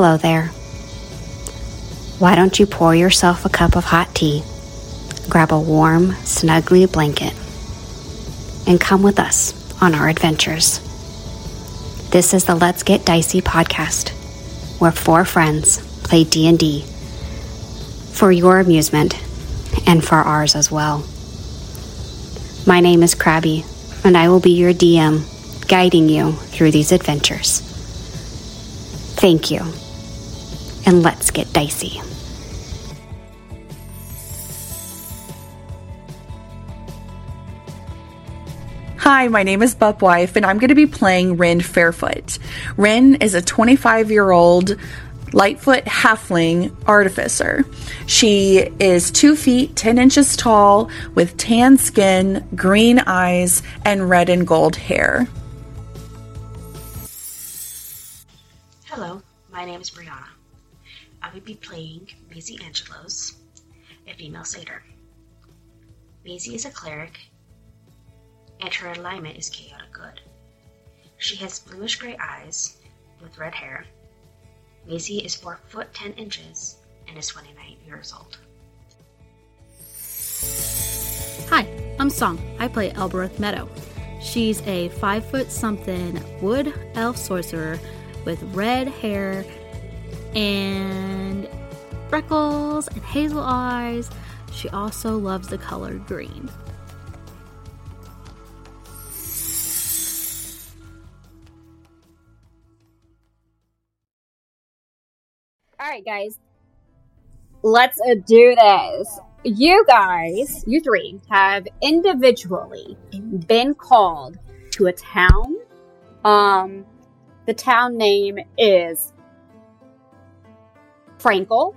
Hello there. Why don't you pour yourself a cup of hot tea, grab a warm, snuggly blanket, and come with us on our adventures. This is the Let's Get Dicey podcast, where four friends play D&D for your amusement and for ours as well. My name is Crabby, and I will be your DM, guiding you through these adventures. Thank you, and let's get dicey. Hi, my name is BupWife, and I'm going to be playing Rin Fairfoot. Rin is a 25 year old Lightfoot halfling artificer. She is 2 feet 10 inches tall with tan skin, green eyes, and red and gold hair. Hello, my name is Brianna. I will be playing Maisy Angelos, a female satyr. Maisy is a cleric, and her alignment is chaotic good. She has bluish gray eyes with red hair. Maisy is 4 foot 10 inches and is 29 years old. Hi, I'm Song. I play Elbereth Meadow. She's a five foot something wood elf sorcerer with red hair and freckles and hazel eyes. She also loves the color green. All right, guys. Let's do this. You guys, you three, have individually been called to a town. Um, the town name is Frankel.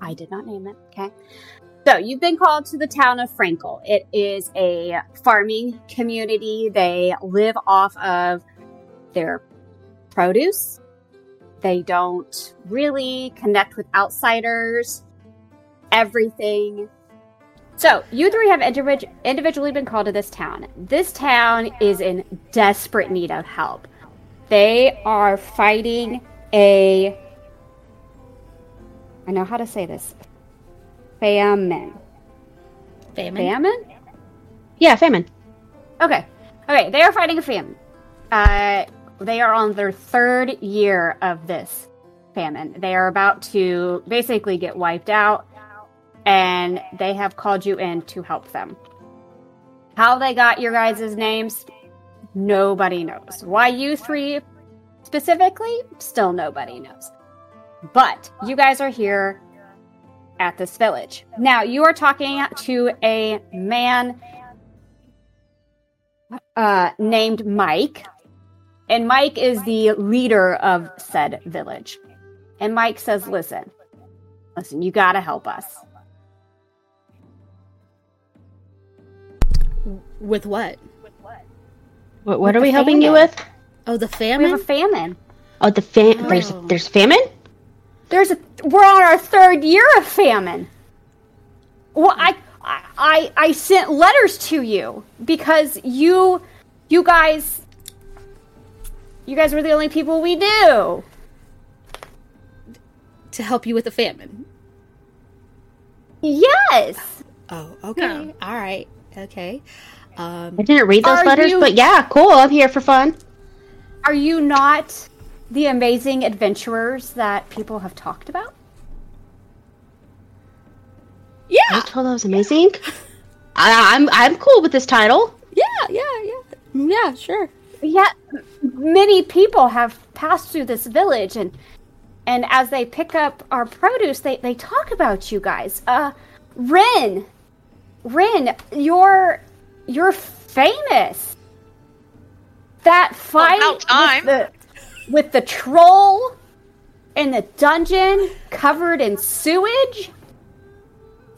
I did not name it, okay? So you've been called to the town of Frankel. It is a farming community. They live off of their produce. They don't really connect with outsiders. Everything. So, you three have individ- individually been called to this town. This town is in desperate need of help. They are fighting a. I know how to say this. Famine. Famine? Famine? Yeah, famine. Okay. Okay, they are fighting a famine. Uh, they are on their third year of this famine. They are about to basically get wiped out, and they have called you in to help them. How they got your guys' names, nobody knows. Why you three specifically, still nobody knows. But you guys are here at this village. Now, you are talking to a man uh, named Mike. And Mike is the leader of said village. And Mike says, Listen, listen, you gotta help us. With what? With what, what With are we the helping you with? Oh, the We famine? have a famine. Oh, the fam. There's Oh. there's famine. There's a we're on our third year of famine. Well, I I I, I sent letters to you because you you guys you guys were the only people we knew. to help you with the famine. Yes. Oh, okay. All right. Okay. Um, I didn't read those letters, you- but yeah, cool. I'm here for fun. Are you not the amazing adventurers that people have talked about? yeah. I told that was amazing. I, I'm I'm cool with this title. Yeah. Yeah. Yeah. Yeah. Sure. Yeah, many people have passed through this village, and and as they pick up our produce, they they talk about you guys. Uh, Rin, Rin, you're you're famous. That fight about time. with the with the troll in the dungeon covered in sewage.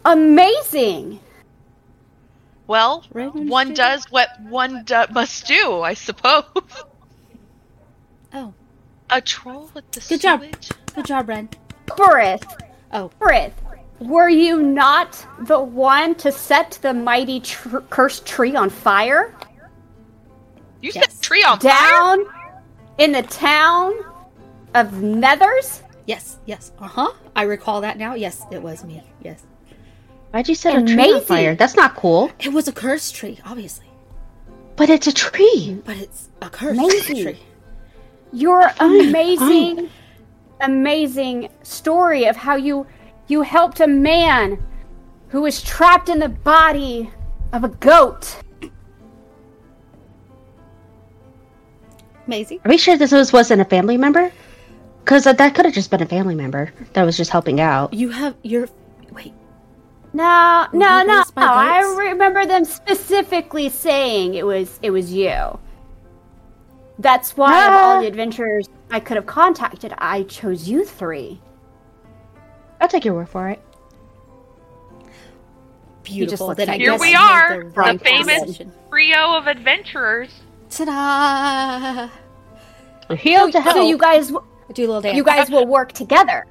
Amazing. Well, Raymond one Street? does what one do- must do, I suppose. Oh, A troll with the Good job. good job, Rin. Burith, Oh, Burith, were you not the one to set the mighty tr- cursed tree on fire? You Yes. set tree on fire? Down in the town of Nethers? Yes, yes. Uh huh. I recall that now. Yes, it was me. Yes. Why'd you set a tree on fire? That's not cool. It was a cursed tree, obviously. But it's a tree. But it's a cursed Amazing. tree. Your amazing, amazing story of how you you helped a man who was trapped in the body of a goat. Maisy? Are we sure this was, wasn't a family member? Because that could have just been a family member that was just helping out. You have your. Wait. No, no, you no. I remember them specifically saying it was it was you. That's why of all Ah. the adventurers I could have contacted, I chose you three. I'll take your word for it. Beautiful. looked Then I at Here guess we are, the the famous- Trio of adventurers. Ta-da! We're healed to So help. you guys, w- Do a little dance. you guys will work together.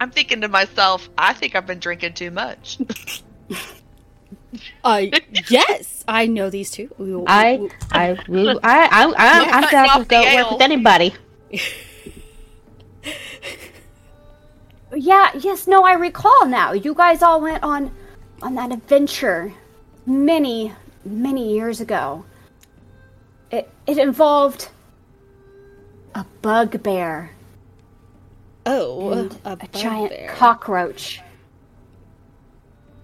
I'm thinking to myself, I think I've been drinking too much. Uh, yes, I know these two. We will- I, we- I, we, I, I, I, I'm Cutting down off to go the work with anybody. Yeah, yes, no, I recall now. You guys all went on on that adventure many, many years ago. It it involved a bugbear oh, and a, a, giant bugbear. cockroach.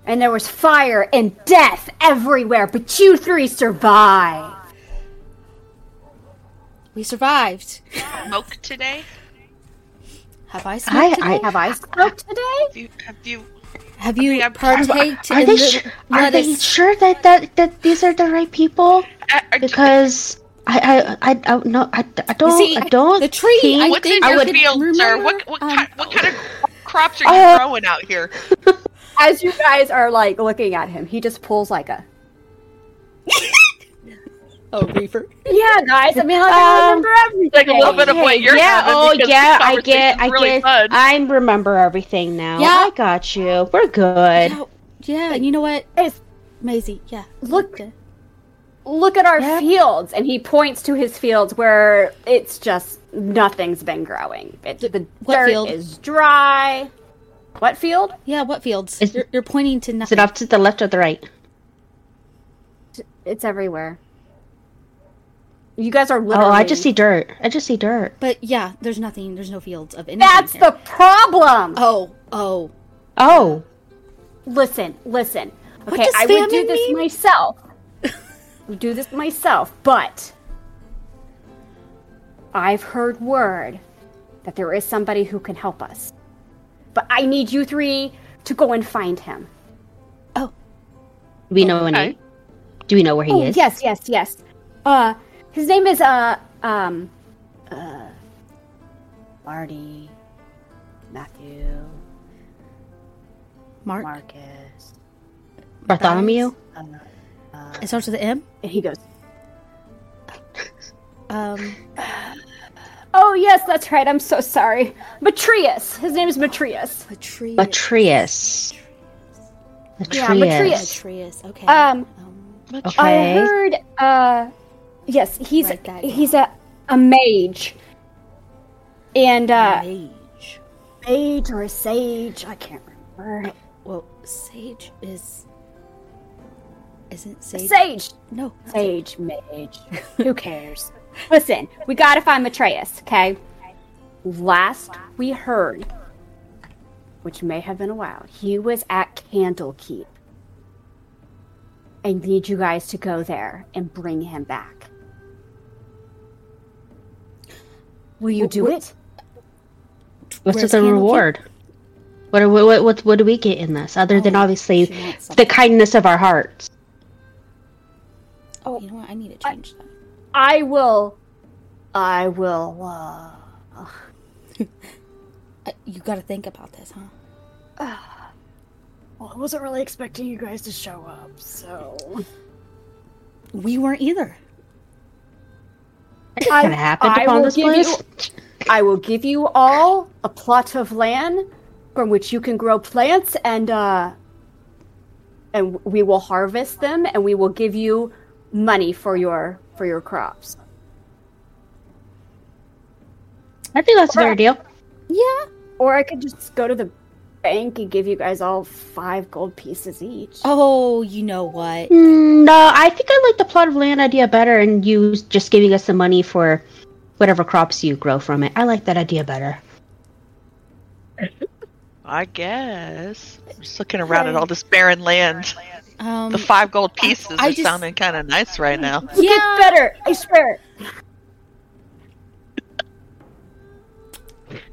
And there was fire and death everywhere, but you three survived. We survived. Smoke today? Have I I, smoked I, Have I smoked today? Have you, have you Have you I'm- partaked are in they, the su- are they sure that, that, that these are the right people? uh, uh, Because I, I, I, I no, I, I don't, see, I don't. the tree, think- I what's in think I your would field, sir? remember, What, what, um, kind, what kind of crops are you Uh, growing out here? As you guys are like looking at him, he just pulls like a Oh, reefer. Yeah, guys. I mean, like, I Um, remember everything. Like a little bit of what you're yeah, having oh because yeah, this I get, I conversation's really get, fun. I remember everything now. Yeah. I got you. We're good. Yeah, yeah, and you know what, It's- Maisy? Yeah, Look- look at our Yeah. fields, and he points to his fields where it's just nothing's been growing. It, the what dirt field? is dry. What field? Yeah, what fields? Is- you're, you're pointing to Is nothing. it off to the left or the right? It's everywhere. You guys are literally. Oh, I just see dirt. I just see dirt. But yeah, there's nothing. There's no fields of anything. That's here. the problem. Oh, oh. Oh, Listen, listen. Okay, does I would do this mean? myself. would do this myself, but I've heard word that there is somebody who can help us. But I need you three to go and find him. do we know any? Okay. Do we know where he oh, is? yes, yes, yes. Uh, his name is uh um uh Marty, Matthew, Mark. Marcus. Bartholomew. It starts with an M. And he goes, Um, "Oh yes, that's right. I'm so sorry, Matrius. His name is Matrius. Matrius. Matrius. Yeah, Matrius. Matrius. Matrius. Okay. Um, Um, I heard. Uh, yes, he's he's a a mage, and uh, mage. mage or a sage. I can't remember. Well, sage is. Isn't sage? Sage. No. Sage, mage. Who cares? Listen, we gotta find Matreus, okay? Last we heard, which may have been a while, he was at Candlekeep. I need you guys to go there and bring him back. Will you do it? What's Where's the Candlekeep? reward? What, are, what, what, what do we get in this other than Oh, obviously she wants the something. kindness of our hearts? Oh, you know what? I need to change that. I will. I will. Uh, Uh, you got to think about this, huh? well, I wasn't really expecting you guys to show up, so. We weren't either. What happened I upon will this give place? I will give you all a plot of land from which you can grow plants and uh and we will harvest them and we will give you money for your for your crops. I think that's a fair deal. Yeah. Or I could just go to the bank and give you guys all five gold pieces each. Oh, you know what? Mm, No, I think I like the plot of land idea better, and you just giving us the money for whatever crops you grow from it. I like that idea better. I guess. I'm just looking around at all this barren land. Um, The five gold pieces I are just- sounding kind of nice right now. It'll Yeah. get better, I swear.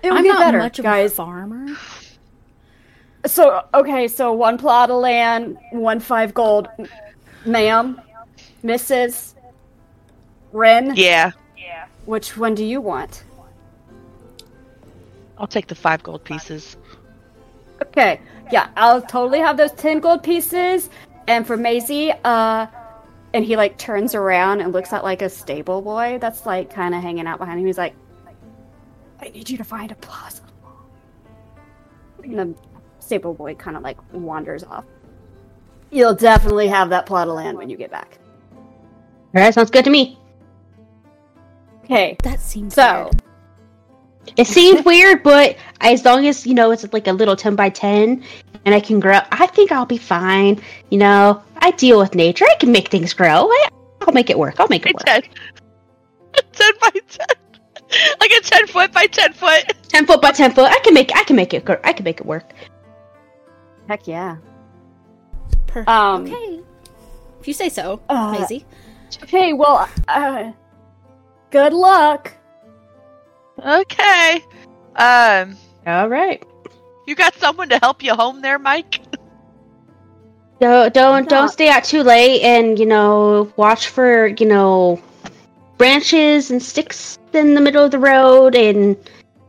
It will I'm get not better, much of a guys. farmer. So okay, so one plot of land, one five gold, ma'am, Mrs. Rin. Yeah, Yeah. Which one do you want? I'll take the five gold pieces. Okay, yeah, I'll totally have those ten gold pieces. And for Maisy, uh, and he like turns around and looks at like a stable boy that's like kind of hanging out behind him. He's like, "I need you to find a plaza." And the stable boy kind of like wanders off. You'll definitely have that plot of land when you get back. All right, sounds good to me. Okay, That seems so weird. It seems weird, but as long as you know it's like a little ten by ten, and I can grow, I think I'll be fine. You know, I deal with nature. I can make things grow. I, I'll make it work. I'll make it work. 10. 10 by 10. Like a 10 foot by 10 foot. Ten foot by ten foot. I can make. I can make it. gr- I can make it work. Heck yeah. Per- Um, okay. If you say so, uh, Maisy. Okay, well, uh, good luck. Okay. Um, All right. you got someone to help you home there, Mike? Don't don't don't stay out too late, and you know, watch for you know, branches and sticks in the middle of the road, and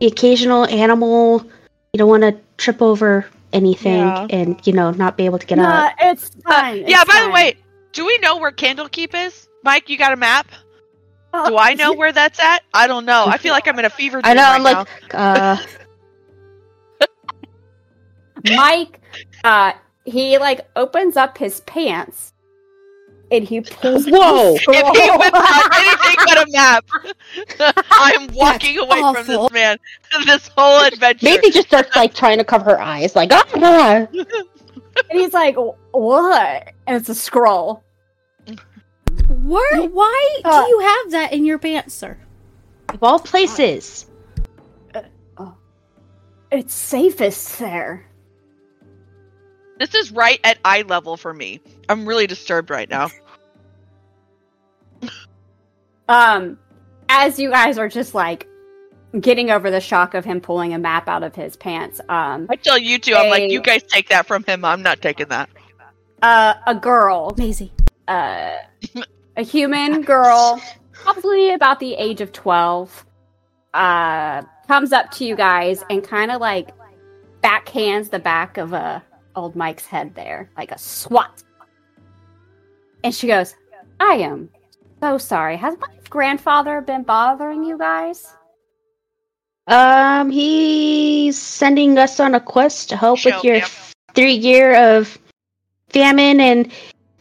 the occasional animal. You don't want to trip over anything, Yeah. and you know, not be able to get Nah, up. it's fine. Uh, yeah, it's by the way, do we know where Candlekeep is? Mike, you got a map? Uh, Do I know where that's at? I don't know. I feel like I'm in a fever I know. right I'm like, uh, Mike, uh, he like opens up his pants and he pulls. Whoa. If he whips out anything but a map, I'm walking away from this man. This whole adventure. Maisy just starts like trying to cover her eyes, like, ah. and he's like, "What?" And it's a scroll. Where? Why Uh, do you have that in your pants, sir? Of all places, It's safest there. This is right at eye level for me. I'm really disturbed right now. Um, as you guys are just like getting over the shock of him pulling a map out of his pants, um, I tell you two, I'm like, you guys take that from him. I'm not taking that. uh, a girl, Maisy. uh, a human girl, probably about the age of 12, uh, comes up to you guys and kind of like backhands the back of uh, old Mike's head there, like a swat. And she goes, I am so sorry. Has my grandfather been bothering you guys? um, he's sending us on a quest to help Show, with your yep. three year of famine, and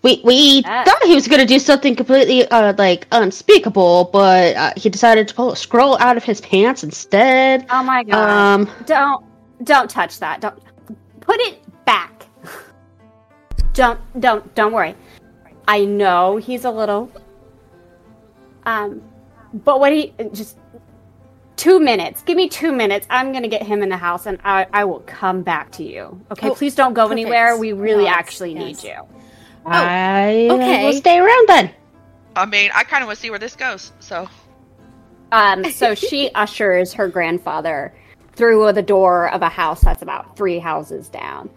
we we Ah. thought he was gonna do something completely uh like unspeakable, but uh, he decided to pull a scroll out of his pants instead. Oh my god. Um, don't don't touch that. Don't put it back. Don't don't don't worry. I know he's a little um but what he just two minutes. Give me two minutes. I'm gonna get him in the house and I, I will come back to you. Okay, Oh, please don't go perfect. anywhere. We really Yes, actually yes. need you. I okay. will stay around then. I mean, I kind of want to see where this goes. So, Um, so she ushers her grandfather through the door of a house that's about three houses down.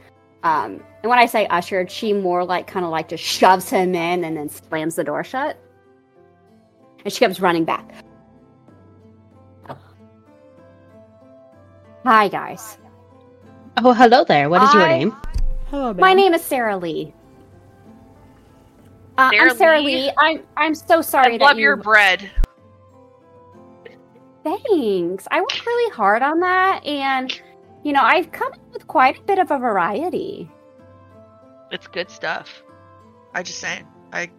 Um, and when I say ushered, she more like kind of like just shoves him in and then slams the door shut. And she comes running back. Hi, guys. Oh, hello there. What is your name? Hello, My name is Sarah Lee. Uh, Sarah I'm Sarah Lee? Lee. I'm I'm so sorry I that love you. your bread. Thanks. I worked really hard on that, and you know I've come up with quite a bit of a variety. It's good stuff. I just saying, I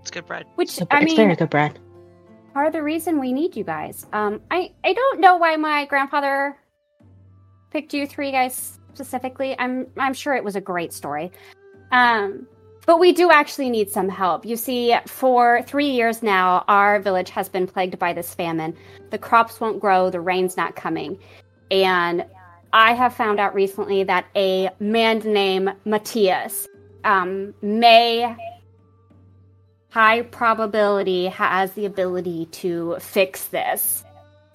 it's good bread. Which It's I mean, very good bread. Part of the reason we need you guys. Um, I I don't know why my grandfather picked you three guys specifically. I'm I'm sure it was a great story. Um, but we do actually need some help. You see, for three years now, our village has been plagued by this famine. The crops won't grow, the rain's not coming. And I have found out recently that a man named Matthias um, may, high probability, has the ability to fix this.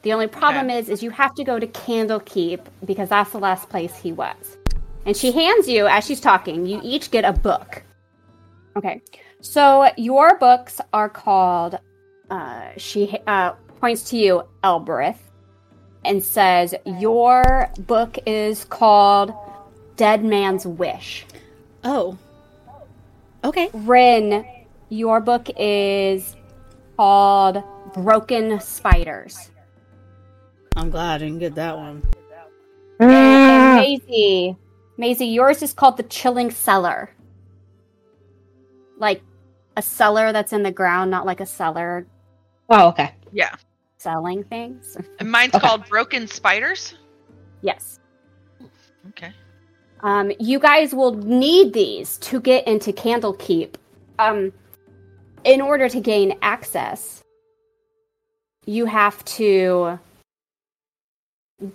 The only problem is, is you have to go to Candlekeep because that's the last place he was. And she hands you, as she's talking, you each get a book. Okay. So your books are called, uh, she uh, points to you, Elbereth, and says, Your book is called Dead Man's Wish. Oh. Okay. Rin, your book is called Broken Spiders. I'm glad I didn't get that one. And Maisie, Maisie, yours is called The Chilling Cellar. Like a cellar that's in the ground, not like a cellar Oh, okay. Yeah. selling things. And mine's Okay. called Broken Spiders. Yes. Okay. Um, you guys will need these to get into Candlekeep. Um, in order to gain access, you have to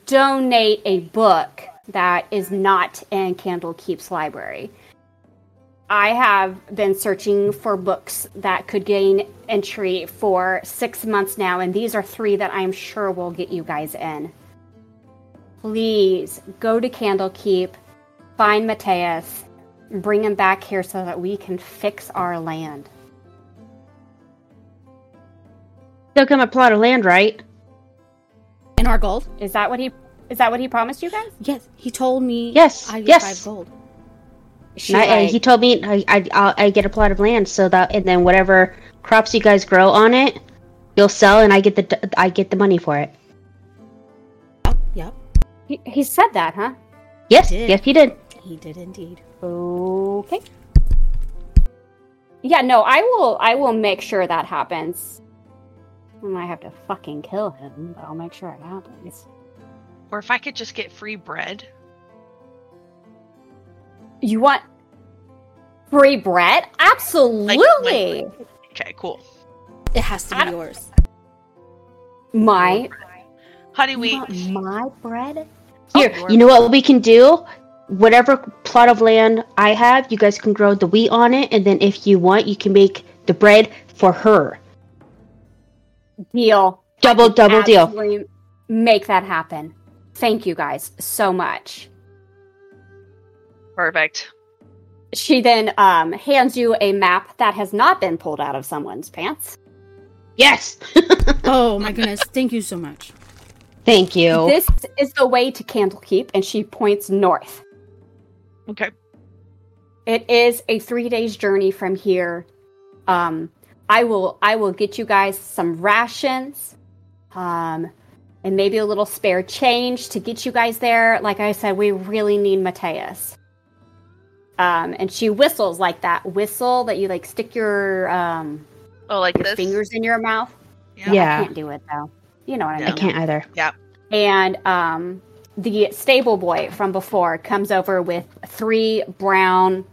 donate a book that is not in Candlekeep's library. I have been searching for books that could gain entry for six months now, and these are three that I'm sure will get you guys in. Please go to Candlekeep, find Mateus, bring him back here so that we can fix our land. Still come a plot of land, right? And our gold? Is that what he is that what he promised you guys? Yes, he told me. Yes, I yes. five gold. She And I- and like- he told me I, I I'll, get a plot of land so that and then whatever crops you guys grow on it, you'll sell and I get the I get the money for it. Yep, he, he said that, huh? Yes, did. yes, he did. he did indeed. Okay. Yeah, no, I will I will make sure that happens. I might have to fucking kill him, but I'll make sure it happens. Or if I could just get free bread. You want free bread? Absolutely. Okay, cool. It has to be yours. my Honey you wheat. my bread? Oh, Here, Oh, you know what we can do? Whatever plot of land I have, you guys can grow the wheat on it, and then if you want, you can make the bread for her. Deal. Double, double deal. Make that happen. Thank you guys so much. Perfect. She then um, hands you a map that has not been pulled out of someone's pants. Yes. Oh my goodness! Thank you so much. Thank you. This is the way to Candlekeep, and she points north. Okay. It is a three days journey from here. Um, I will I will get you guys some rations, um, and maybe a little spare change to get you guys there. Like I said, we really need Mateus. Um, and she whistles like that whistle that you like stick your um, Oh, like your this. fingers in your mouth. Yeah. Yeah. I can't do it though. You know what I mean? I can't either. Yeah. And um, the stable boy from before comes over with three brown.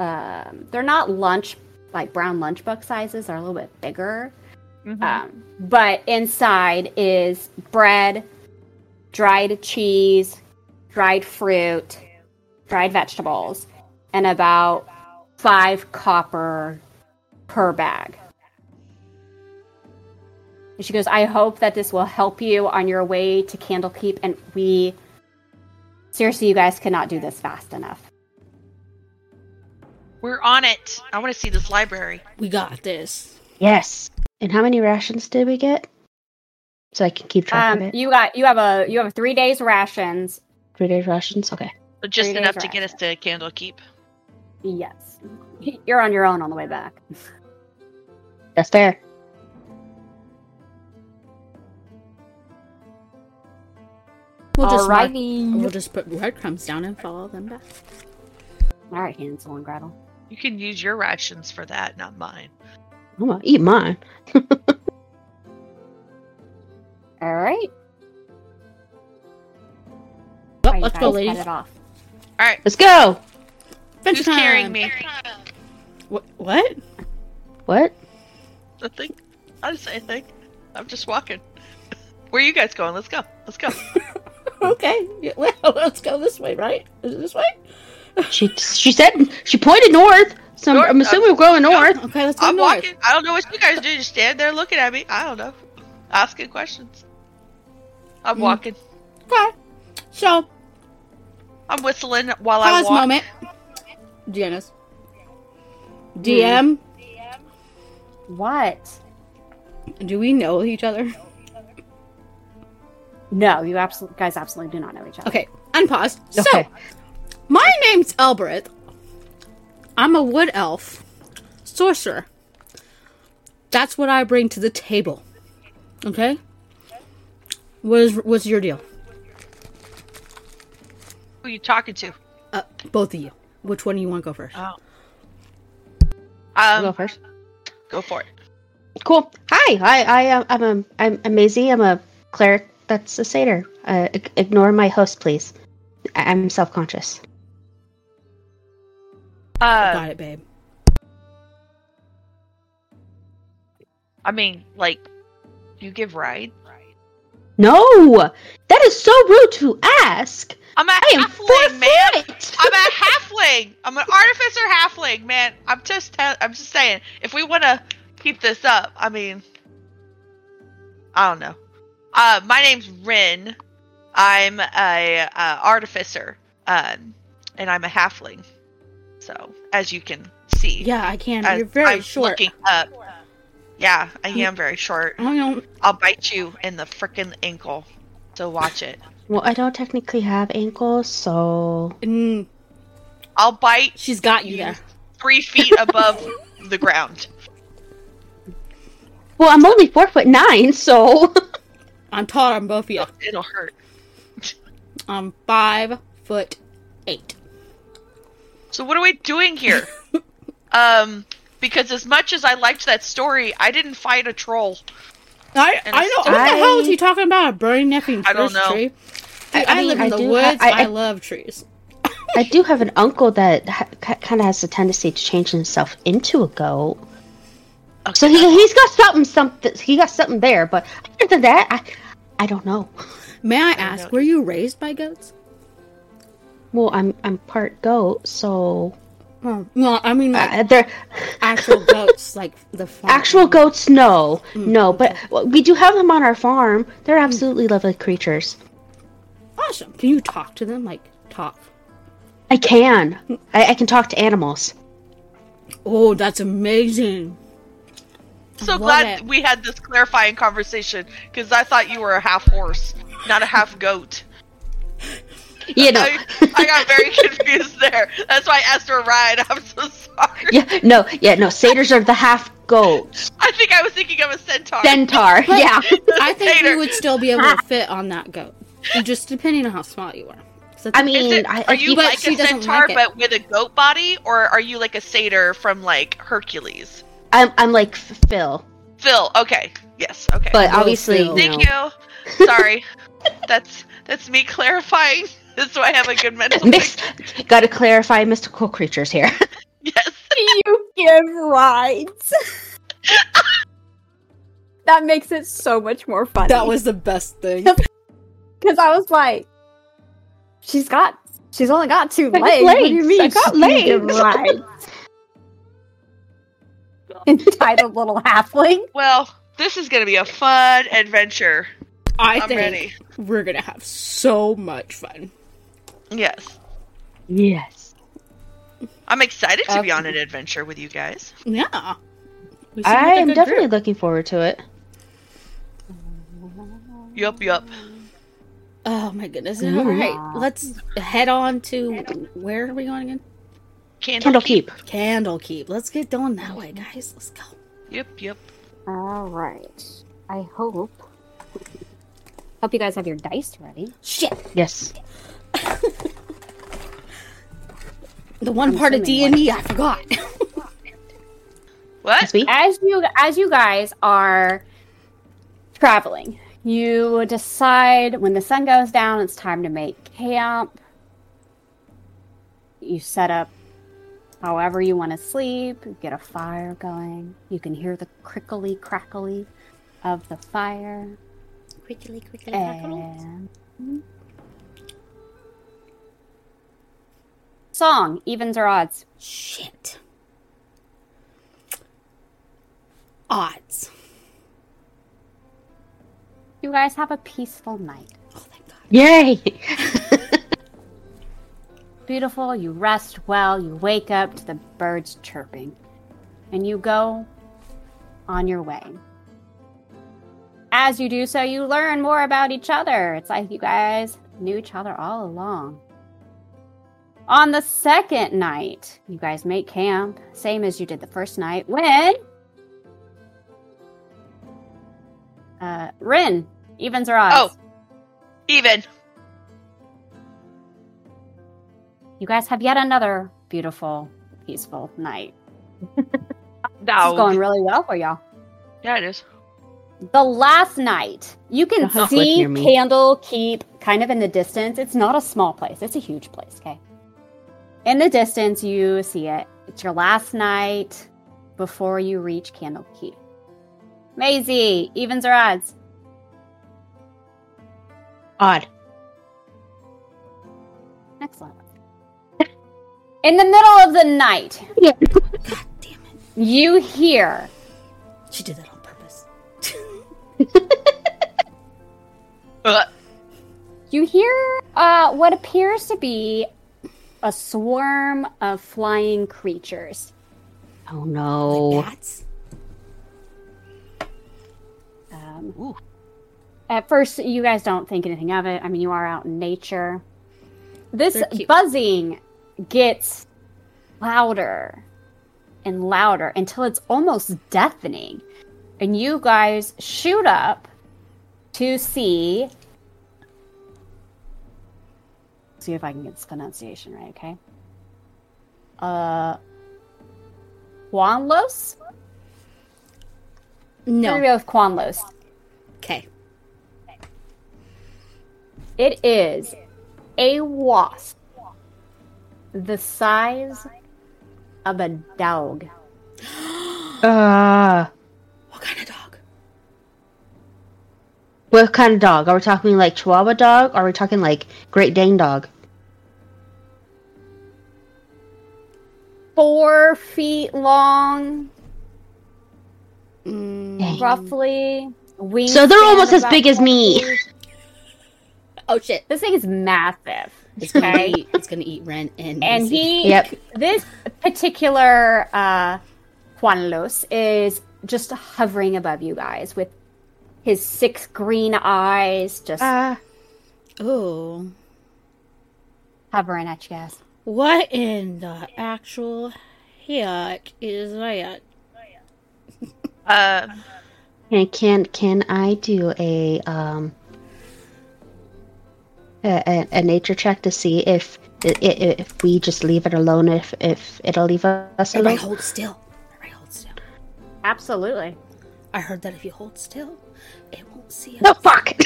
Um, they're not lunch like brown lunchbook sizes; they're a little bit bigger. Mhm. Um, but inside is bread, dried cheese, dried fruit, dried vegetables, and about five copper per bag. And she goes, I hope that this will help you on your way to Candlekeep. And we, seriously, you guys cannot do this fast enough. We're on it. I want to see this library. We got this. Yes. And how many rations did we get? So I can keep track Um, of it. you got, you have a, you have three days rations. Three days rations. Okay. But just Three enough days to get us to Candlekeep. Yes, you're on your own on the way back. That's fair. We'll just mark- Alrighty. we'll just put breadcrumbs down and follow them back. All right, Hansel and Gretel. You can use your rations for that, not mine. I'm gonna eat mine. All right. Oh, Are let's go, ladies. headed off? All right, Let's go. Adventure who's time. carrying me? Wh- what? What? Nothing. I didn't say anything. I'm just walking. Where are you guys going? Let's go. Let's go. Okay. Yeah, well, let's go this way, right? Is it this way? She she said she pointed north, so I'm, North, I'm assuming uh, we're going north. Okay, let's go I'm north. walking. I don't know what you guys do. Just stand there looking at me. I don't know. Asking questions. I'm Mm. walking. Okay. So, I'm whistling while I pause walk. moment. Janice. DM, DM What? do we know each other? No, you absolutely guys absolutely do not know each other. Okay, unpause. So, Okay. My name's Elbereth. I'm a wood elf, sorcerer. That's what I bring to the table. Okay? What is what's your deal? Who are you talking to? Uh, both of you. Which one do you want to go first? Oh. I'll go Um, first. go for it. Cool. Hi. I I am I'm a I'm, I'm Maisy. I'm a cleric. That's a satyr. Uh, ignore my host, please. I'm self conscious. Uh, Got it, babe. I mean, like, you give ride. No, that is so rude to ask. I'm a I am halfling, man. I'm a halfling. I'm an artificer halfling, man. I'm just, tell- I'm just saying. If we want to keep this up, I mean, I don't know. Uh, my name's Rin. I'm a uh, artificer, um, and I'm a halfling. So, as you can see, Yeah, I can. You're very I'm short. Looking up. Yeah, I am very short. I don't. I'll bite you in the frickin' ankle. So watch it. Well, I don't technically have ankles, so Mm, I'll bite she's got you there. three feet above the ground. well, I'm only four foot nine, so I'm taller than both of you. It'll hurt. I'm five foot eight. So what are we doing here? um, because as much as I liked that story, I didn't fight a troll. I And I know. What the hell is he talking about? A burning effing I don't know. tree? I- I I, mean, live in I the do- woods. I- I, I- love trees. I do have an uncle that ha- kind of has a tendency to change himself into a goat. Okay, So he he's got something something he got something there, but other than that, I I don't know. May I don't ask, know. were you raised by goats? Well, I'm I'm part goat, so Oh, no, I mean like uh, they're actual goats, like the farm. actual goats. No, no, but okay. well, we do have them on our farm. They're absolutely lovely creatures. Awesome. Can you talk to them? Like talk. I can. I, I can talk to animals. Oh, that's amazing. so glad it. we had this clarifying conversation because I thought you were a half horse, not a half goat. You know. I, I got very confused there. That's why I asked her a ride. I'm so sorry. yeah, no, yeah, no. Satyrs are the half goats. I think I was thinking of a centaur. Centaur. Yeah. I think Hater. you would still be able to fit on that goat, just depending on how small you are. So I mean, it, I, are you but like a centaur like but with a goat body, or are you like a satyr from like Hercules? I'm I'm like Phil, Phil. Okay. Yes. Okay. but obviously, Phil. you Thank know, you. Sorry. that's that's me clarifying. So I have a good mental. mix. Got to clarify mystical creatures here. Yes. You give rides. that makes it so much more fun. that was the best thing. because I was like, she's got, she's only got two I got legs. What do you mean? I got she can legs. ride? Entitled little halfling. Well, this is gonna be a fun adventure. I I'm think ready. we're gonna have so much fun. Yes. yes. I'm excited to be on an adventure with you guys. Yeah. We seem I like a am good definitely group. looking forward to it. Yup, yup. Oh my goodness! Yeah. All right, let's head on to where are we going again? Candlekeep. Candle Keep. Let's get going that way, mm-hmm. guys. Let's go. Yep, yep. All right. I hope. Hope you guys have your dice ready. Shit. Yes. The one I'm part of D assuming and D I forgot. What? As you as you guys are traveling, You decide when the sun goes down, it's time to make camp. You set up however you want to sleep, get a fire going. You can hear the crickly crackly of the fire. Quickly, quickly, crackle. And song, evens or odds. Shit. Odds. You guys have a peaceful night. Oh, thank God. Yay! Beautiful, you rest well, you wake up to the birds chirping, and you go on your way. As you do so, you learn more about each other. It's like you guys knew each other all along. On the second night, you guys make camp, same as you did the first night, when. Uh, Rin, evens or odds? Oh. Even. You guys have yet another beautiful, peaceful night. This is going really well for y'all. Yeah, it is. The last night, you can see was. Candlekeep kind of in the distance. It's not a small place, it's a huge place, okay? In the distance, you see it. It's your last night before you reach Candle Keep. Maisy, evens or odds? Odd. Excellent. In the middle of the night, yeah. God damn it. you hear She did that on purpose. Ugh. You hear uh, what appears to be a swarm of flying creatures. Oh no. Bats? Um, Ooh. at first, you guys don't think anything of it. I mean, you are out in nature. This buzzing gets louder and louder until it's almost deafening. And you guys shoot up to see. See if I can get this pronunciation right, okay? Uh. Quanlos? We're No. gonna go with Quanlos. Okay. It is a wasp the size of a dog. Uh, what kind of dog? Are we talking like Chihuahua dog? Or are we talking like Great Dane dog? Four feet long, Mm, Dang. roughly. Wingspan So they're almost as big as me. 40. oh shit. This thing is massive. It's gonna Okay. eat. It's gonna eat Rin and and he Yep. this particular uh Juanlos is just hovering above you guys with his six green eyes just Ah. Oh, hovering at you guys. what in the actual heck is that? Uh, Can can can I do a um a, a, a nature check to see if i- i- if we just leave it alone if if it'll leave us Everybody alone? hold still. Everybody hold still. Absolutely. I heard that if you hold still, it won't see us. No fuck.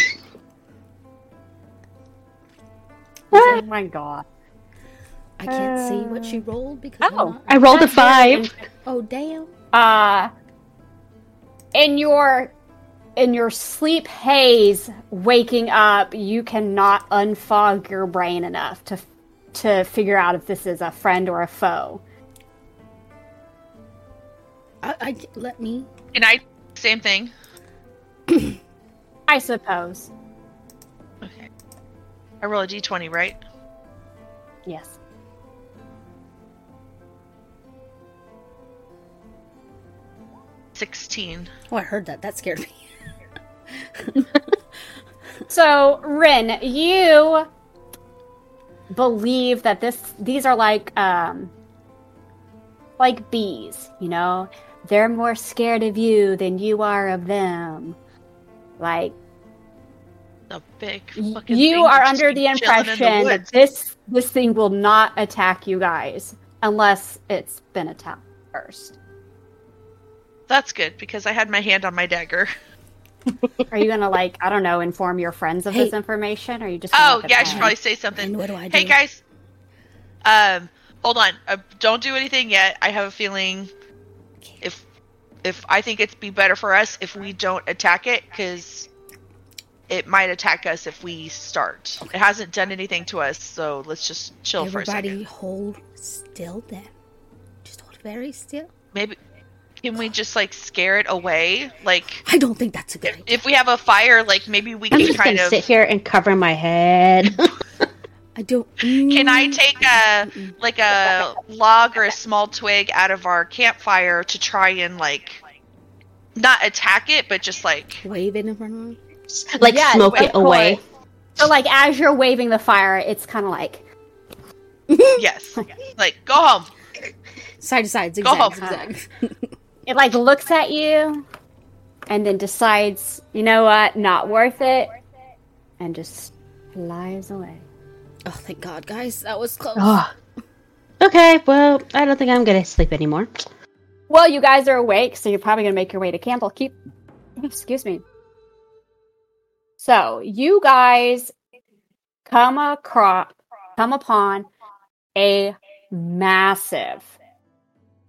Oh my god. I can't see what she rolled because Oh. I'm not- I rolled a That's five. oh damn. uh in your in your sleep haze waking up you cannot unfog your brain enough to to figure out if this is a friend or a foe I, I let me. and I? Same thing. i suppose Okay. I roll a d20, right? yes 16. Oh, I heard that. That scared me. so rin you believe that this these are like um like bees you know they're more scared of you than you are of them like The big fucking you thing are under the chilling in impression that this this thing will not attack you guys unless it's been attacked first. That's good because I had my hand on my dagger. Are you gonna like I don't know inform your friends of Hey. this information? Or are you just? Oh yeah, I should probably say something. And what do I do? Hey guys. Um, hold on. Uh, don't do anything yet. I have a feeling if if I think it'd be better for us if we don't attack it because it might attack us if we start. It hasn't done anything to us, so let's just chill for a second. Everybody hold still then. Just hold very still. Maybe can we just like scare it away? Like I don't think that's a good idea. if we have a fire, like maybe we I'm can just kind gonna of. sit here and cover my head. I don't. Can I take a like a log or a small twig out of our campfire to try and like not attack it, but just like wave it in front of them? like Yes, smoke it away. course. So like as you're waving the fire, it's kind of like yes, like go home. Side to side, Go home. zigzag, zigzag. it like looks at you, and then decides, you know what, not worth it, and just flies away. Oh, thank God, guys, that was close. Oh. Okay, well, I don't think I'm gonna sleep anymore. Well, you guys are awake, so you're probably gonna make your way to Candlekeep. Excuse me. So you guys come across, come upon a massive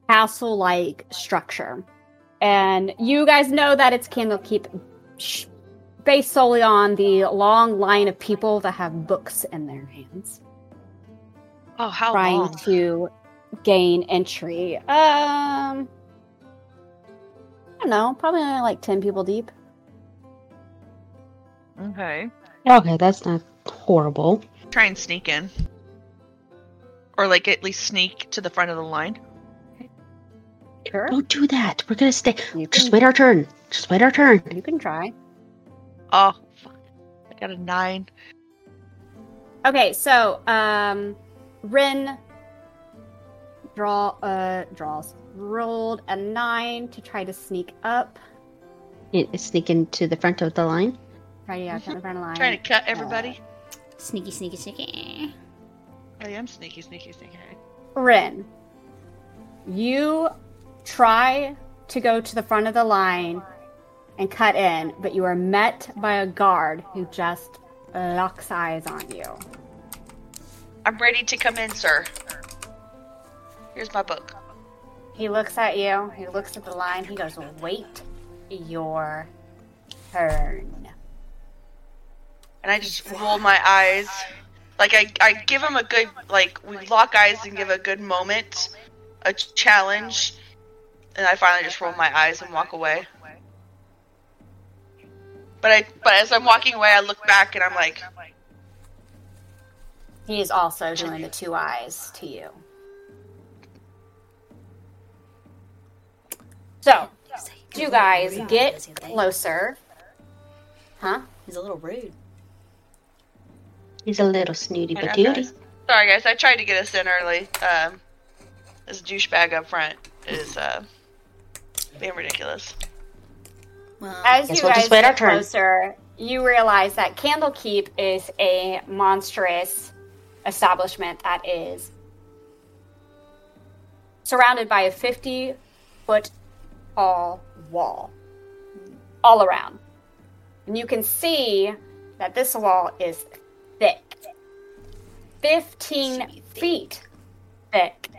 castle-like structure, and you guys know that it's Candlekeep, sh- based solely on the long line of people that have books in their hands Oh, how trying long? to gain entry. Um, I don't know, probably only like ten people deep. Okay, Okay, that's not horrible. try and sneak in, or like at least sneak to the front of the line. Sure, Don't do that. We're gonna stay. you Just can, wait our turn. Just wait our turn. you can try. Oh, fuck. I got a nine. Okay, so um, Rin draw uh draws rolled a nine to try to sneak up. You Sneak into the front of the line. Try to yeah, to the front of the line. Trying to cut everybody. Sneaky, sneaky, sneaky. I am sneaky, sneaky, sneaky. Rin, you try to go to the front of the line and cut in, but you are met by a guard who just locks eyes on you. I'm ready to come in, sir. Here's my book. He looks at you, he looks at the line, he goes, Wait your turn. and I just roll my eyes. Like I, I give him a good like we lock eyes and give a good moment, a challenge, and I finally just roll my eyes and walk away. But I, but as I'm walking away, I look back and I'm like, He is also doing the two eyes to you. So, you guys get closer. Huh? He's a little rude. He's a little snooty but patootie. guys." sorry guys, I tried to get us in early. Um, this douchebag up front is uh being ridiculous. Well, As you we'll guys just wait our get turn. closer, you realize that Candlekeep is a monstrous establishment that is surrounded by a 50 foot tall wall all around. And you can see that this wall is thick 15 feet thick.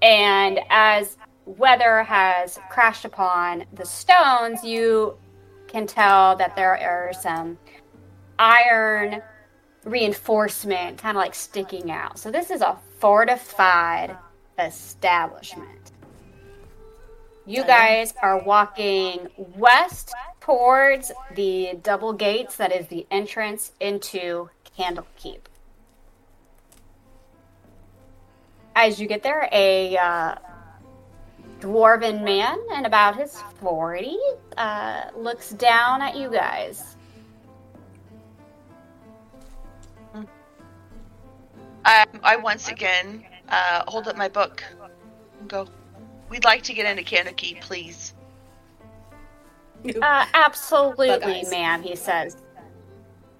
And as weather has crashed upon the stones, you can tell that there are some iron reinforcement kind of like sticking out. So this is a fortified establishment. You guys are walking west towards the double gates that is the entrance into Candlekeep. As you get there, a uh, dwarven man in about his 40 uh, looks down at you guys. I, I once again uh, hold up my book and go, We'd like to get into Kaneki, please. Uh, absolutely, ma'am, he says,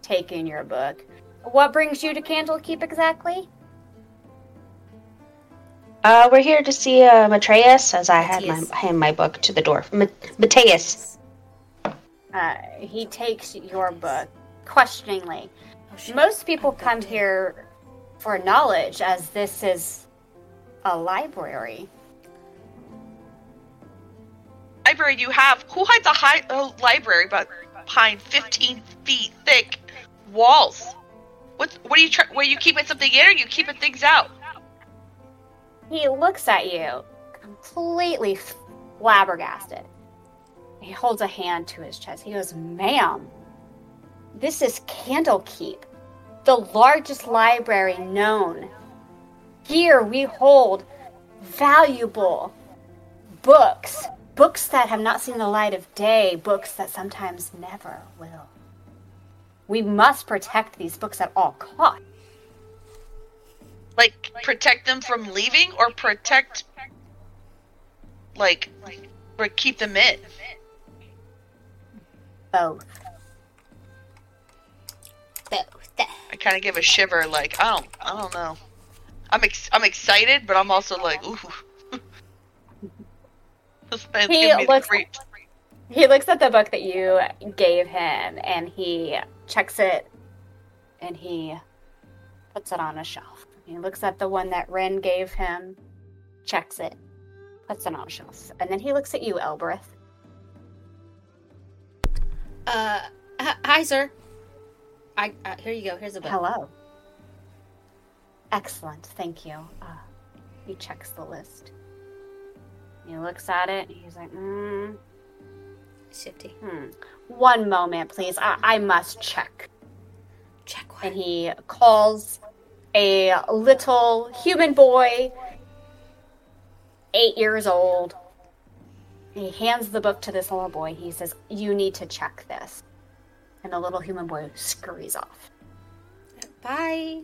taking your book. What brings you to Candlekeep exactly? Uh, we're here to see uh, Matreus, as I had my hand my book to the door. Ma- Mateus. Uh, he takes your book questioningly. Oh, Most people come here for knowledge, as this is a library. library you have? Who hides a high a library but behind 15 feet thick walls? What what are you try- were you keeping something in or you keeping things out? He looks at you, completely flabbergasted. He holds a hand to his chest. He goes, Ma'am, this is Candlekeep, the largest library known. Here we hold valuable books, books that have not seen the light of day, books that sometimes never will. We must protect these books at all costs. Like protect them from leaving or protect like or keep them in? Both. Both. I kind of give a shiver like, I don't I don't know. I'm ex- I'm excited, but I'm also like, ooh. this man's He giving me the looks- creeps. He looks at the book that you gave him and he checks it and he puts it on a shelf. He looks at the one that Rin gave him, checks it, puts it on a shelf. And then he looks at you, Elbereth. Uh, hi, sir. I uh, here you go. Here's a book. Hello. Excellent, thank you. Uh, he checks the list. He looks at it he's like, mm, Shifty. hmm. One moment, please. I, I must check. Check what? and he calls a little human boy, eight years old. He hands the book to this little boy. He says, You need to check this. And the little human boy scurries off. Bye.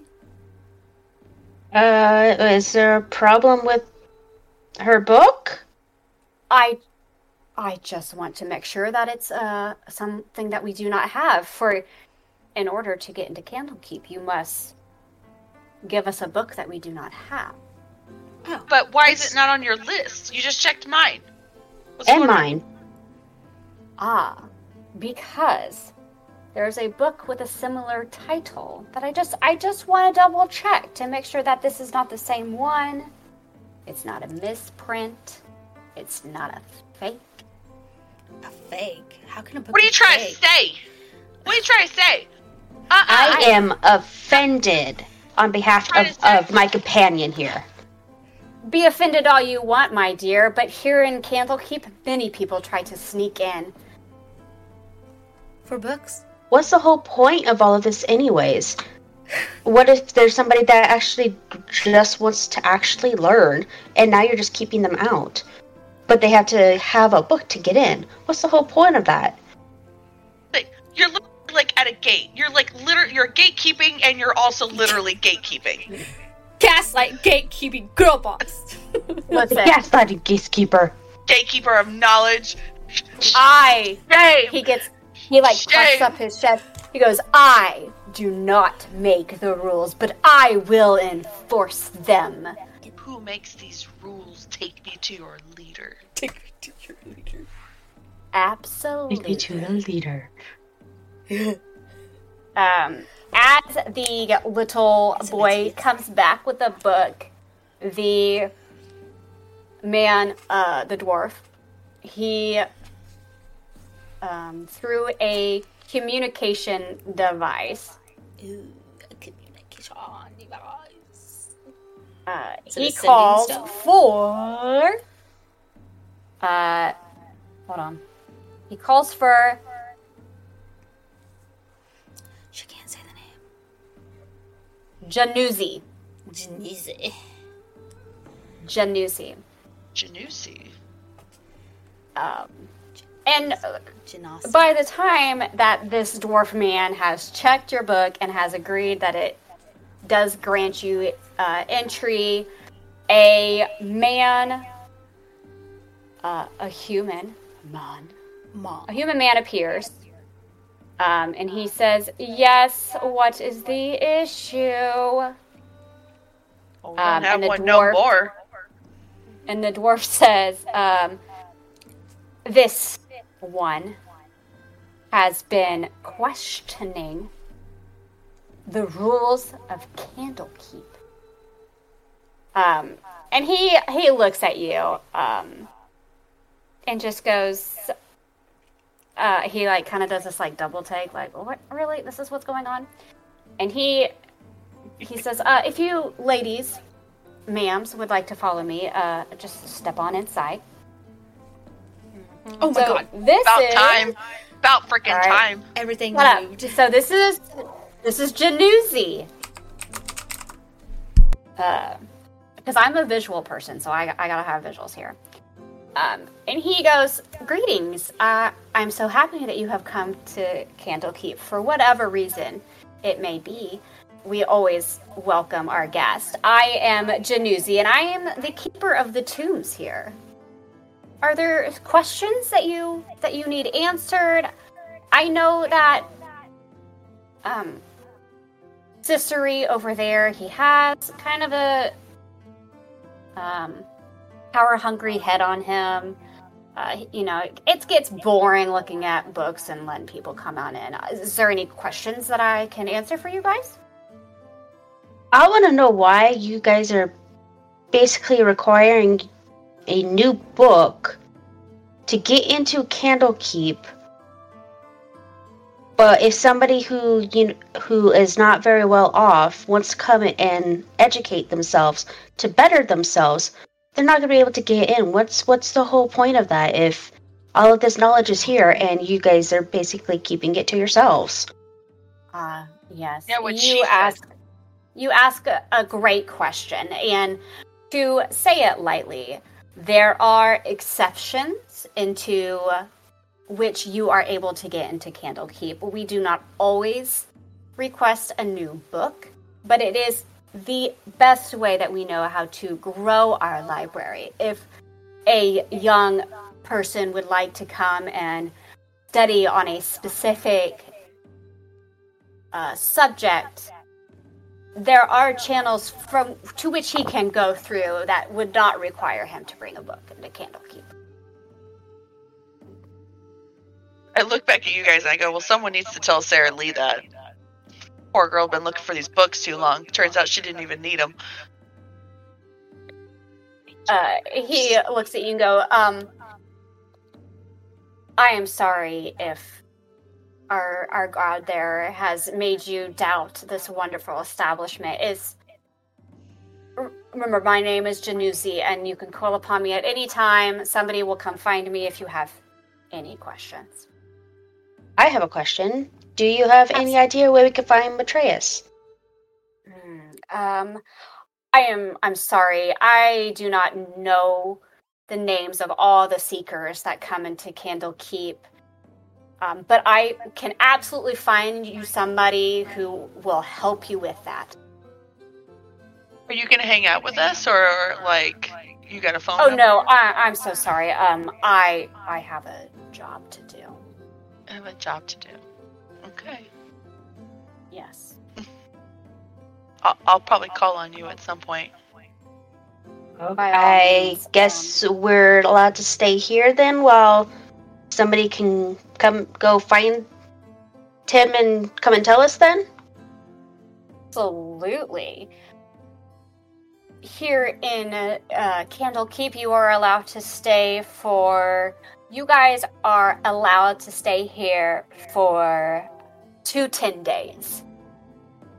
Uh, is there a problem with her book? I I just want to make sure that it's uh, something that we do not have. For in order to get into Candlekeep, you must give us a book that we do not have. Oh, But why is it not on your list? You just checked mine. What's And going on? mine. Ah, because there's a book with a similar title that I just I just want to double check to make sure that this is not the same one. It's not a misprint. It's not a fake. a fake. How can a book? What are you be trying fake? to say? What are you trying to say? Uh-uh. I am offended on behalf of, of my companion here. Be offended all you want, my dear, but here in Candlekeep, many people try to sneak in. for books. What's the whole point of all of this, anyways? What if there's somebody that actually just wants to actually learn, and now you're just keeping them out? But they have to have a book to get in. What's the whole point of that? You're literally like at a gate. You're like literally you're gatekeeping and you're also literally gatekeeping. Gaslight gatekeeping girl boss. Listen, The gaslighting gatekeeper. Gatekeeper of knowledge. I Shame. he gets he like puffs up his chest. He goes, I do not make the rules, but I will enforce them. Who makes these rules? Take me to your leader. Take me to your leader. Absolutely. Take me to the leader. Um, as the little boy comes back with the book, the man, uh, the dwarf, he, um, through a communication device, Ooh, a communication device. uh, he a calls for, uh, hold on. He calls for name. Januzi. Janice. Januzi. Janusi. Um, and Janasi. By the time that this dwarf man has checked your book and has agreed that it does grant you uh, entry, a man, uh, a human, man, Mom. a human man appears, um, and he says, "Yes, what is the issue?" Oh, Um, have and the one dwarf- no more. And the dwarf says, um, "This one has been questioning the rules of Candlekeep. Um, and he he looks at you um, and just goes. Uh, he like kind of does this like double take, like, "What really? This is what's going on?" And he he says, uh, "If you ladies, ma'ams, would like to follow me, uh, just step on inside." Oh my So god. This About is time. About freaking Alright. time. Everything Shut up. moved. So this is this is Januzzi. Uh, because I'm a visual person, so I, I gotta have visuals here. Um, and he goes, "Greetings. Uh, I'm so happy that you have come to Candlekeep for whatever reason it may be. We always welcome our guest. I am Januzzi, and I am the keeper of the tombs here. Are there questions that you that you need answered? I know that um Ciceri over there, he has kind of a um power hungry head on him. Uh, you know, it gets boring looking at books and letting people come on in. Uh, Is there any questions that I can answer for you guys? I want to know why you guys are basically requiring a new book to get into Candlekeep. But if somebody who you kn- who is not very well off wants to come and educate themselves to better themselves, they're not going to be able to get in. What's what's the whole point of that if all of this knowledge is here and you guys are basically keeping it to yourselves? Uh, yes. Yeah, what you she said. ask you ask a, a great question and to say it lightly, there are exceptions into which you are able to get into Candlekeep. We do not always request a new book, but it is the best way that we know how to grow our library. If a young person would like to come and study on a specific uh, subject, there are channels from to which he can go through that would not require him to bring a book into Candlekeep. I look back at you guys and I go, well, someone needs to tell Sarah Lee that. Poor girl been looking for these books too long. Turns out she didn't even need them. Uh, he looks at you and go, um, I am sorry if our our god there has made you doubt this wonderful establishment. Is remember my name is Januzzi, and you can call upon me at any time. Somebody will come find me if you have any questions. I have a question. Do you have any idea where we could find Matreus? Hmm, Um, I am. I'm sorry. I do not know the names of all the seekers that come into Candlekeep. Um, but I can absolutely find you somebody who will help you with that. Are you gonna hang out with us, or like you got a phone? Oh number? no, I, I'm so sorry. Um, I I have a job to do. I have a job to do. Okay, Yes. I'll, I'll probably call on you at some point. By all I guess we're allowed to stay here then while somebody can come go find Tim and come and tell us then? Absolutely. Here in uh, uh, Candlekeep, you are allowed to stay for. You guys are allowed to stay here for two ten days.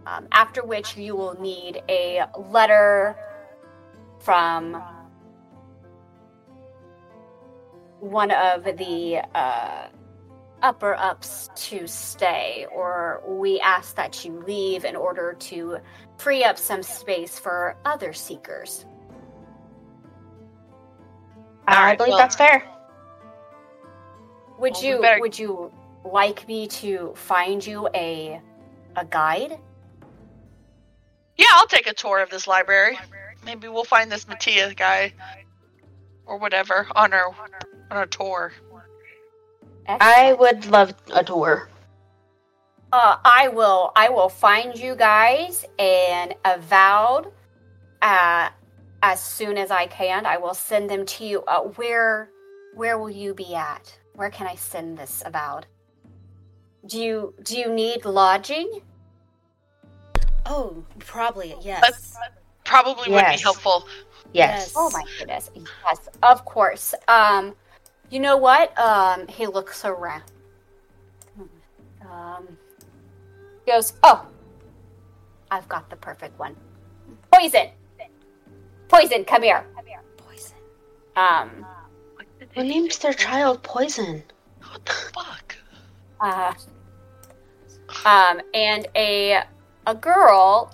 Um, after which, you will need a letter from one of the uh, upper ups to stay, or we ask that you leave in order to free up some space for other seekers. I believe well- that's fair. Would Well, you better- would you like me to find you a a guide? Yeah, I'll take a tour of this library. Maybe we'll find this Mattia guy or whatever on our on our tour. I would love a tour. Uh, I will. I will find you guys an avowed. Uh, as soon as I can, I will send them to you. Uh, where, where will you be at? Where can I send this avowed? Do you do you need lodging? Oh, probably yes. That's- Probably would be helpful. Yes. Oh my goodness. Yes, of course. Um, you know what? Um, he looks around. Um, he goes, "Oh, I've got the perfect one. Poison. Poison. Come here. Come here. Poison. Um, Who named their child Poison? What the fuck? Uh, um, and a a girl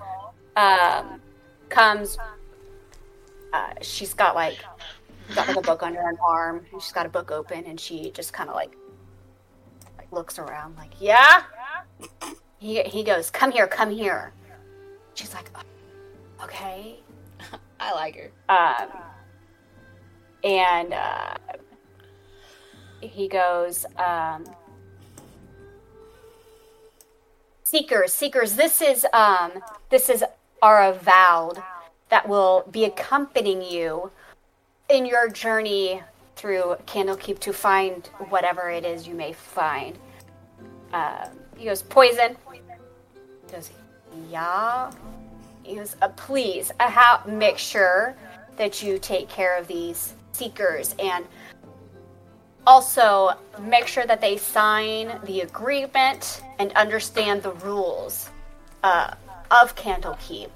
um comes. Uh, she's got like got like a book under her arm, and she's got a book open, and she just kind of like like looks around, like, yeah. He he goes, come here, come here. She's like, "Oh, okay. I like her. Um, and uh, he goes, um, Seekers, seekers, this is um, this is our avowed that will be accompanying you in your journey through Candlekeep to find whatever it is you may find. Um, he goes, poison. He yeah. He goes, uh, please, uh, how, make sure that you take care of these seekers and also make sure that they sign the agreement and understand the rules uh, of Candlekeep.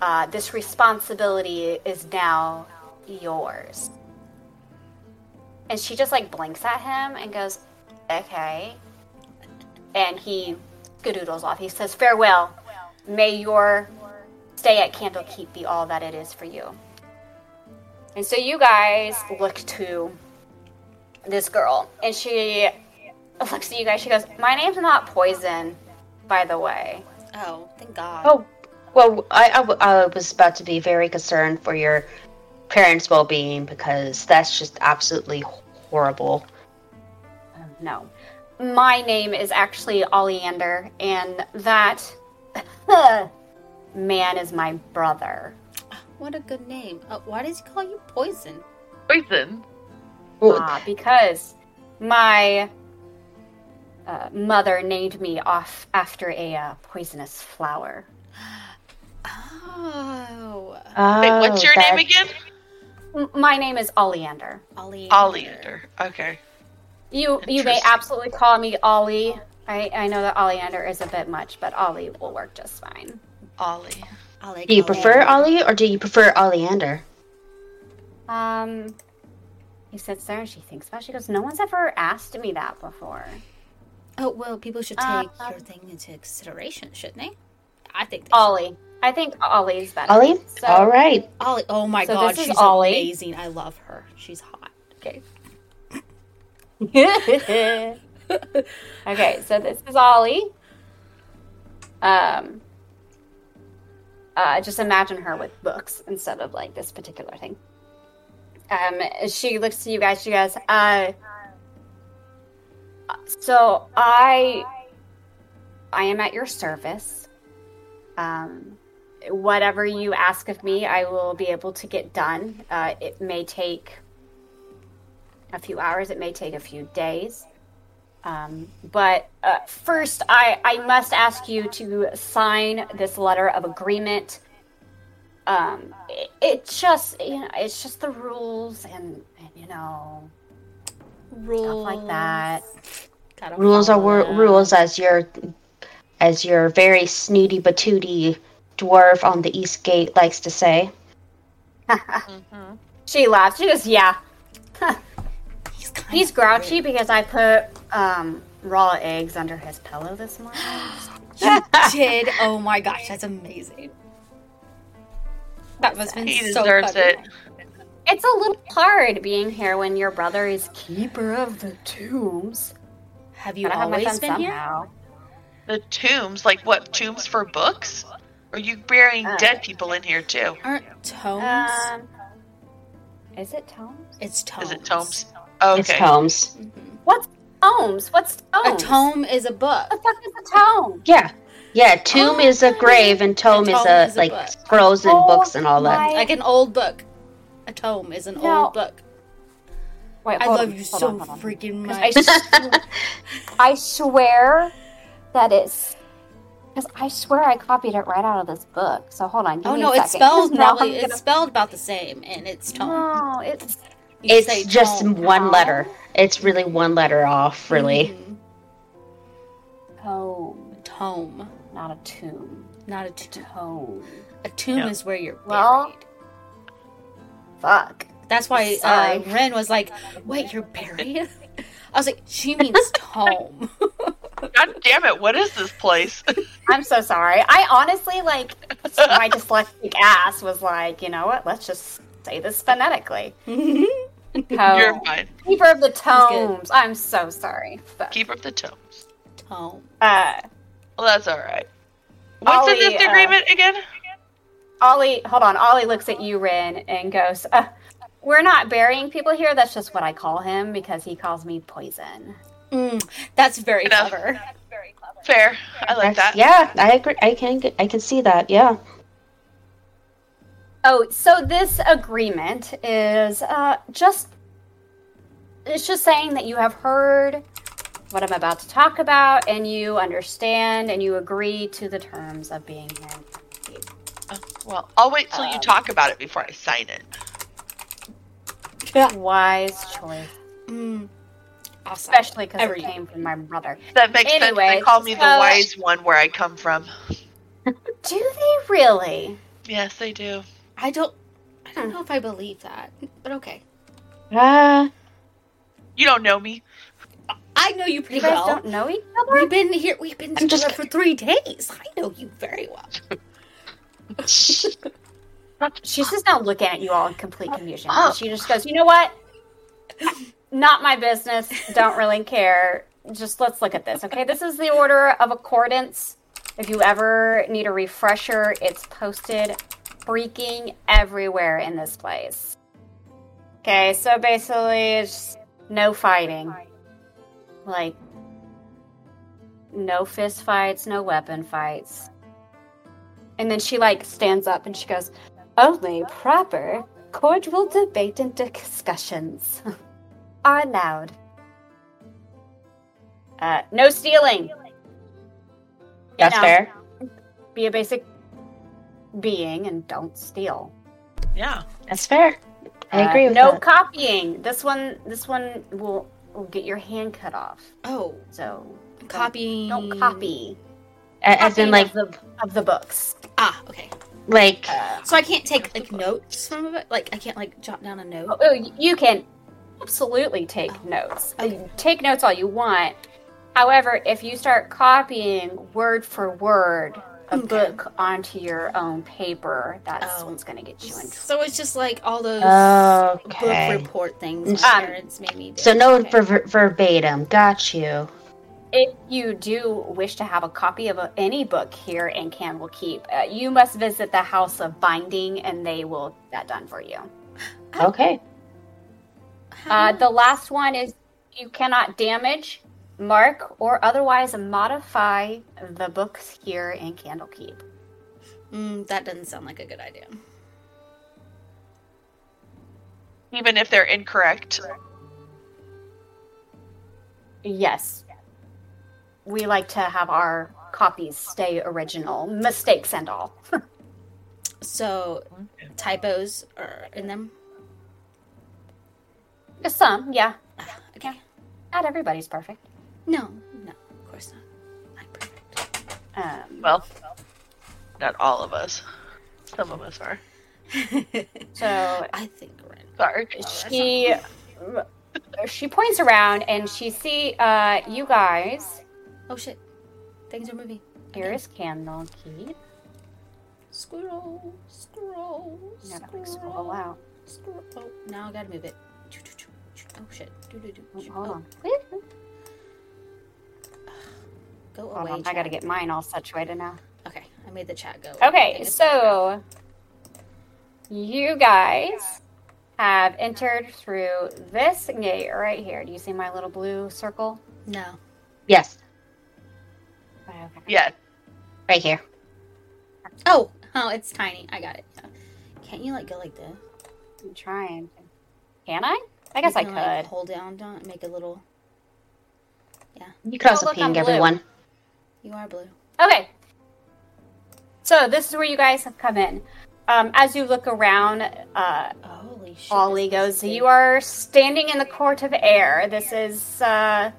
Uh, this responsibility is now yours. And she just like blinks at him and goes, okay. And he skadoodles off. He says, farewell. May your stay at Candlekeep be all that it is for you. And so you guys look to this girl, and she looks at you guys. She goes, "My name's not Poison, by the way." Oh, thank God. Oh, well, i i was about to be very concerned for your parents' well being because that's just absolutely horrible. No, my name is actually Oleander, and that man is my brother. What a good name. Uh, why does he call you Poison? Poison. Well, Ah, because my uh, mother named me off after a uh, poisonous flower. Oh, oh. Wait, what's your that- name again? M- my name is Oleander. Ollie. Oleander. Okay. You you may absolutely call me Ollie. I, I know that Oleander is a bit much, but Ollie will work just fine. Ollie. I like Do you prefer Ollie or do you prefer Oleander? Um, he sits there and she thinks about. it. She goes, "No one's ever asked me that before." Oh well, people should Uh, take your thing into consideration, shouldn't they? I think they Ollie, I think Ollie's better. Ollie? So, All right. Ollie. Oh my So God, she's Ollie. amazing. I love her. She's hot. Okay. okay, so this is Ollie. Um, uh, just imagine her with books instead of like this particular thing. Um, she looks to you guys. She goes, uh, so I, I am at your service. Um, whatever you ask of me, I will be able to get done. Uh, it may take a few hours. It may take a few days. Um, but uh, first, I, I must ask you to sign this letter of agreement. Um, it, it just you know it's just the rules and, and you know Rules stuff like that. Gotta Rules are wor- them. rules as your as your very snooty batooty dwarf on the East Gate likes to say. Mm-hmm. She laughs. She goes, "Yeah, He's, kind he's of grouchy because I put um, raw eggs under his pillow this morning." You did. Oh my gosh, that's amazing. That must have been He so deserves funny. it. It's a little hard being here when your brother is keeper of the tombs. Have you Gotta have my always been here? The tombs, like what? Tombs for books? Or are you burying Uh, dead people in here too? Aren't tomes? Um, is it tomes? it's tomes. Is it tomes? Okay. It's Holmes. What's tomes? What's A tome is a book. What the fuck is a tome? Yeah. Yeah, tomb is a grave and tome, tome is a is a like book. frozen Oh books and all that. Like an old book. A tome is an No. old book. Wait, I love on, you hold so on, hold on. freaking 'Cause much. I swear that it's because I swear I copied it right out of this book. So hold on. Give oh me no, a it's second, 'cause spelled probably I'm it's spelled about the same, and it's tone. No, it's You It's just tone. one letter. It's really one letter off, really. Mhm. tome, Tome, not a tomb. not a tomb. Tome. A tomb Yeah. is where you're buried. Well- Fuck. That's why uh, Rin was like, "Wait, you're buried." I was like, "She means tome." God damn it! What is this place? I'm so sorry. I honestly like my dyslexic ass was like, you know what? Let's just say this phonetically. You're Tome. fine. Keeper of the good. tomes. I'm so sorry. But, Keep up the tones. tome. uh, Well, that's all right. What's in Ollie, this uh, agreement again? Ollie, hold on. Ollie looks at you, Rin, and goes, uh, "We're not burying people here. That's just what I call him because he calls me poison." Mm, that's very Enough. clever. Fair. I like that. Yeah, I agree. I can I can see that. Yeah. Oh, so this agreement is uh, just it's just saying that you have heard what I'm about to talk about and you understand and you agree to the terms of being here. Oh, well, I'll wait till you Um, talk about it before I sign it. Wise choice, Mm. Awesome. especially because it came from my brother. That makes sense. They call me the wise one where I come from. Do they really? Yes, they do. I don't. I don't know if I believe that, but okay. Uh, You don't know me. I know you You pretty guys well. don't know each other? We've been here. We've been I'm just together for three days. I know you very well. She's just now looking at you all in complete confusion. And she just goes, you know what? Not my business. Don't really care. Just let's look at this, okay? This is the order of accordance. If you ever need a refresher, it's posted freaking everywhere in this place. Okay, so basically, it's no fighting. Like, no fist fights, no weapon fights. And then she like stands up and she goes, Only proper, cordial debate and discussions are allowed. Uh, no stealing. You that's know, fair. Be a basic being and don't steal. Yeah. That's fair. I Uh, agree with no that. copying. This one, this one will, will get your hand cut off. Oh, So copying. don't copy. A- As in, like, of the of the books. Ah, okay. like, Uh, So I can't take like notes from it. Like I can't like jot down a note. Oh, you can absolutely take Oh. notes. Uh, Okay. Take notes all you want. However, if you start copying word for word a Okay. book onto your own paper, that's Oh. what's going to get you in trouble. So it's just like all those Okay. book report things Um, parents made me do. so no Okay. ver- verbatim. Got you. If you do wish to have a copy of a, any book here in Candlekeep, uh, you must visit the House of Binding, and they will get that done for you. Okay. Uh, the last one is you cannot damage, mark, or otherwise modify the books here in Candlekeep. Mm, that doesn't sound like a good idea. Even if they're incorrect. Yes. We like to have our copies stay original, mistakes and all. So typos are in them. Some, yeah. Okay. Not everybody's perfect. No, no, of course not. I'm perfect. Um, Well, not all of us. Some of us are. so I think we're in. Sorry. she she points around and she see uh, you guys. Oh shit, things are moving. Here is Candlekeep. Scroll, scroll, Now that we scroll, scroll out. scroll. Oh, now I gotta move it. Oh shit. Do, do, do. Oh, choo. hold Oh, on. Go Hold away. on. I gotta get mine all situated now. Okay, I made the chat go. Okay, so you guys have entered through this gate right here. Do you see my little blue circle? no. Yes. Okay. Yeah. Right here. Oh, oh, it's tiny. I got it. Yeah. Can't you like go like this? I'm trying. Can I? I guess I You can, like, could. hold down, don't make a little. Yeah. You could also look, I'm ping blue. everyone. You are blue. Okay. So this is where you guys have come in. Um, as you look around, uh, Holy shit. Ollie this goes. You are standing in the court of air. This is uh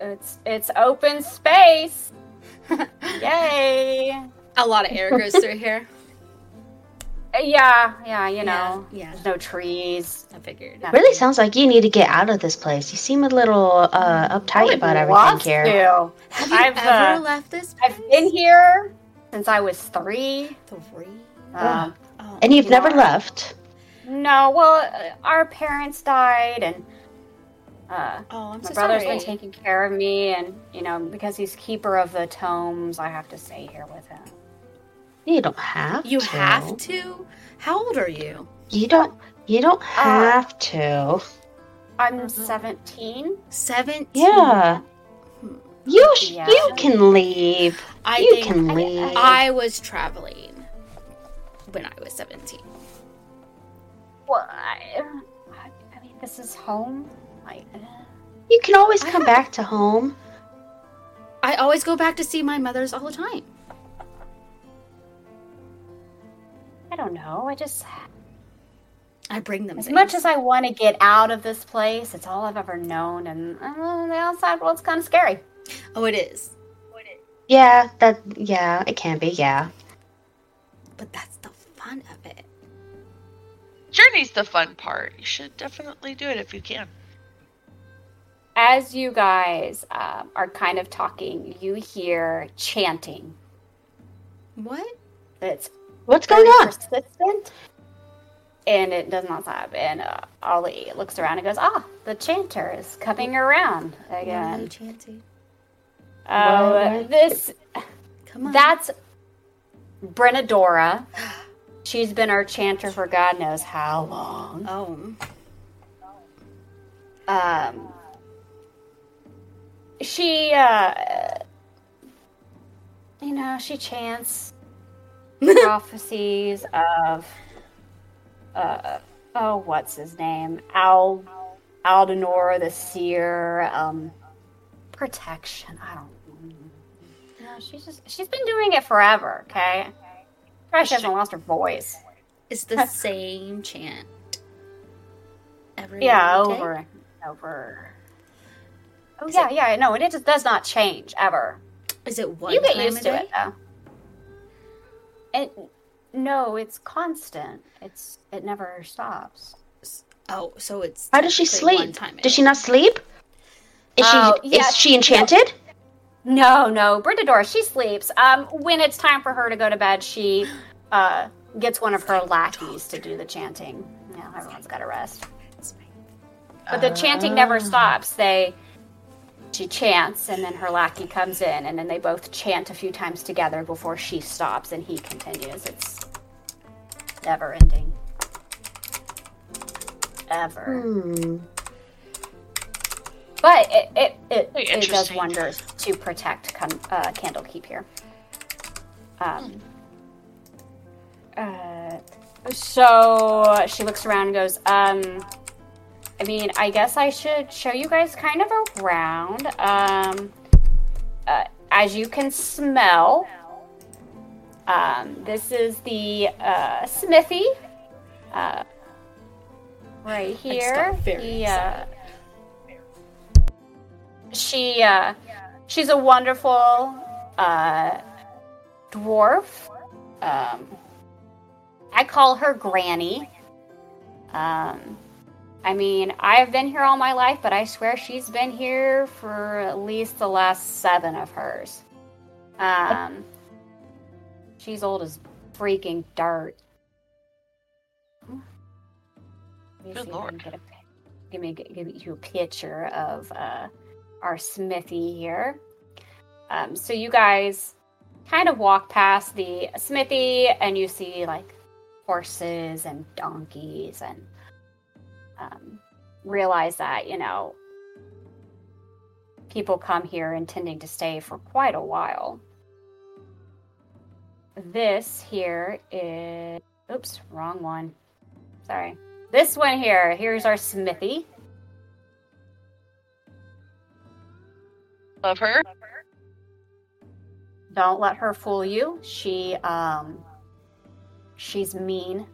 it's it's open space. Yay. A lot of air goes through here. Uh, Yeah, yeah, you know. Yeah, yeah. There's no trees. I figured. nothing. Really sounds like you need to get out of this place. You seem a little uh, uptight about everything Lost here. to. Have you I've, ever uh, left this? I've been here since I was three. Three. Um, Oh, And you've never Yeah. left. no, well, uh, our parents died, and uh, oh I'm my so brother's sorry. been taking care of me, and you know, because he's keeper of the tomes, I have to stay here with him. You don't have You to. have to. How old are you? You don't. You don't Uh, have to. I'm. 17. Seventeen. Yeah. You sh- Yeah. you can leave. I you think can leave. I was traveling when I was seventeen. Well, I, I mean, this is home. Like, uh, you can always come have- back to home. I always go back to see my mothers all the time. I don't know. I just, I bring them as things. much as I want to get out of this place, it's all I've ever known, and uh, the outside world's kind of scary. oh, it is. Yeah, that. Yeah, it can be. Yeah. But that's the fun of it. Journey's the fun part. You should definitely do it if you can. As you guys um, are kind of talking, you hear chanting. What? It's What's going on? persistent, and it does not stop. And uh, Ollie looks around and goes, "Ah, the chanter is coming around again." chanting. Uh, What? this Come on. that's Brenadora. She's been our chanter for God knows how long. Oh. Um, she, uh, you know, she chants prophecies of, uh, oh, what's his name? Al, Aldenor the Seer, um, protection. I don't no, she's just, she's been doing it forever, okay? Probably she hasn't lost her voice. It's the same chant. Every Yeah, day? over and over. Oh, yeah, yeah, no, and it just does not change ever. Is it one you get used to it though. It no, it's constant. It's it never stops. Oh, so it's How does she sleep? time Does she not sleep? Is Oh, she yeah, is she enchanted? No, no, Britador, she sleeps. Um, when it's time for her to go to bed, she uh gets one of her lackeys to do the chanting. Yeah, everyone's got to rest. But the chanting never stops. They she chants and then her lackey comes in and then they both chant a few times together before she stops and he continues. It's never ending. Ever. Hmm. But it it, it, it does wonders to protect con- uh, Candlekeep here. Um. Uh, so she looks around and goes, um, I mean, I guess I should show you guys kind of around. Um, uh, as you can smell, um, this is the uh, smithy. Uh, right here. got very The, uh, she uh, she's a wonderful uh, dwarf. Um, I call her Granny. Um, I mean, I've been here all my life, but I swear she's been here for at least the last seven of hers. Um, she's old as freaking dirt. Good see if I can lord. get a- Give me give you a picture of uh, our smithy here. Um, so you guys kind of walk past the smithy, and you see like horses and donkeys, and um, realize that you know people come here intending to stay for quite a while. This here is oops, wrong one. Sorry. this one here. Here's our smithy. Love her. Don't let her fool you. She um she's mean.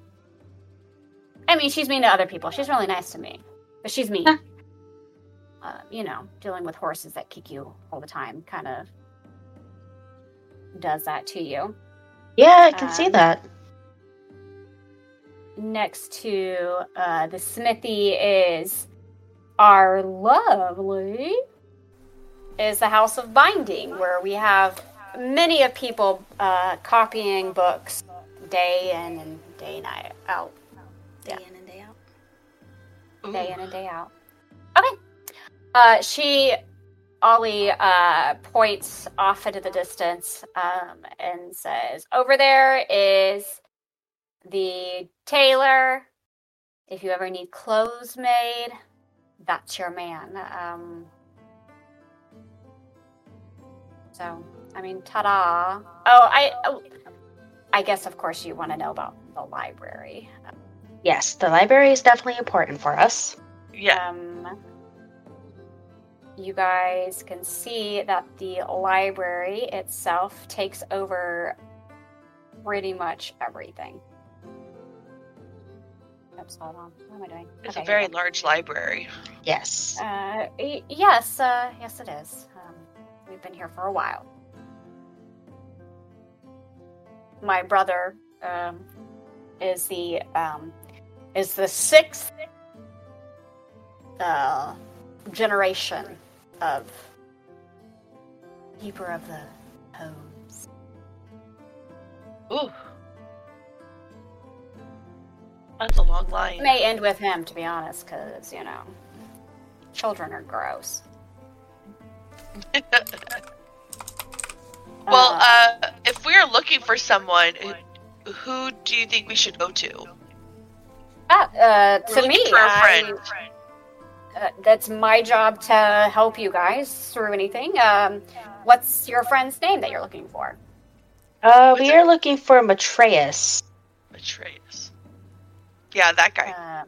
I mean, she's mean to other people. She's really nice to me, but she's mean. Uh, you know, dealing with horses that kick you all the time kind of does that to you. Yeah, I can see Um, that. Next to uh, the smithy is our lovely is the House of Binding, where we have many of people uh, copying books day in and day night out, Day Yeah. in and day out. Ooh. day in and day out. Okay. Uh, she, Ollie, uh, points off into the distance um, and says, "Over there is the tailor. If you ever need clothes made, that's your man." Um, so, I mean, ta-da! Oh, I, oh, I guess, of course, you want to know about the library. Yes, the library is definitely important for us. Yeah. Um, you guys can see that the library itself takes over pretty much everything. Oops, hold on. What am I doing? It's Okay, a very here large library. Yes. Uh, y- yes, uh, yes, it is. Um, we've been here for a while. My brother um, is the um, is the sixth uh, generation of keeper of the tomes. Ooh. That's a long line. It may end with him, to be honest, because you know, children are gross. well, uh, if we are looking for someone, who- who do you think we should go to? Ah, uh, to looking me, for a I- friend. uh, that's my job to help you guys through anything. Um, what's your friend's name that you're looking for? Uh, we are looking for Matreus. Atreus. Yeah, that guy. Uh,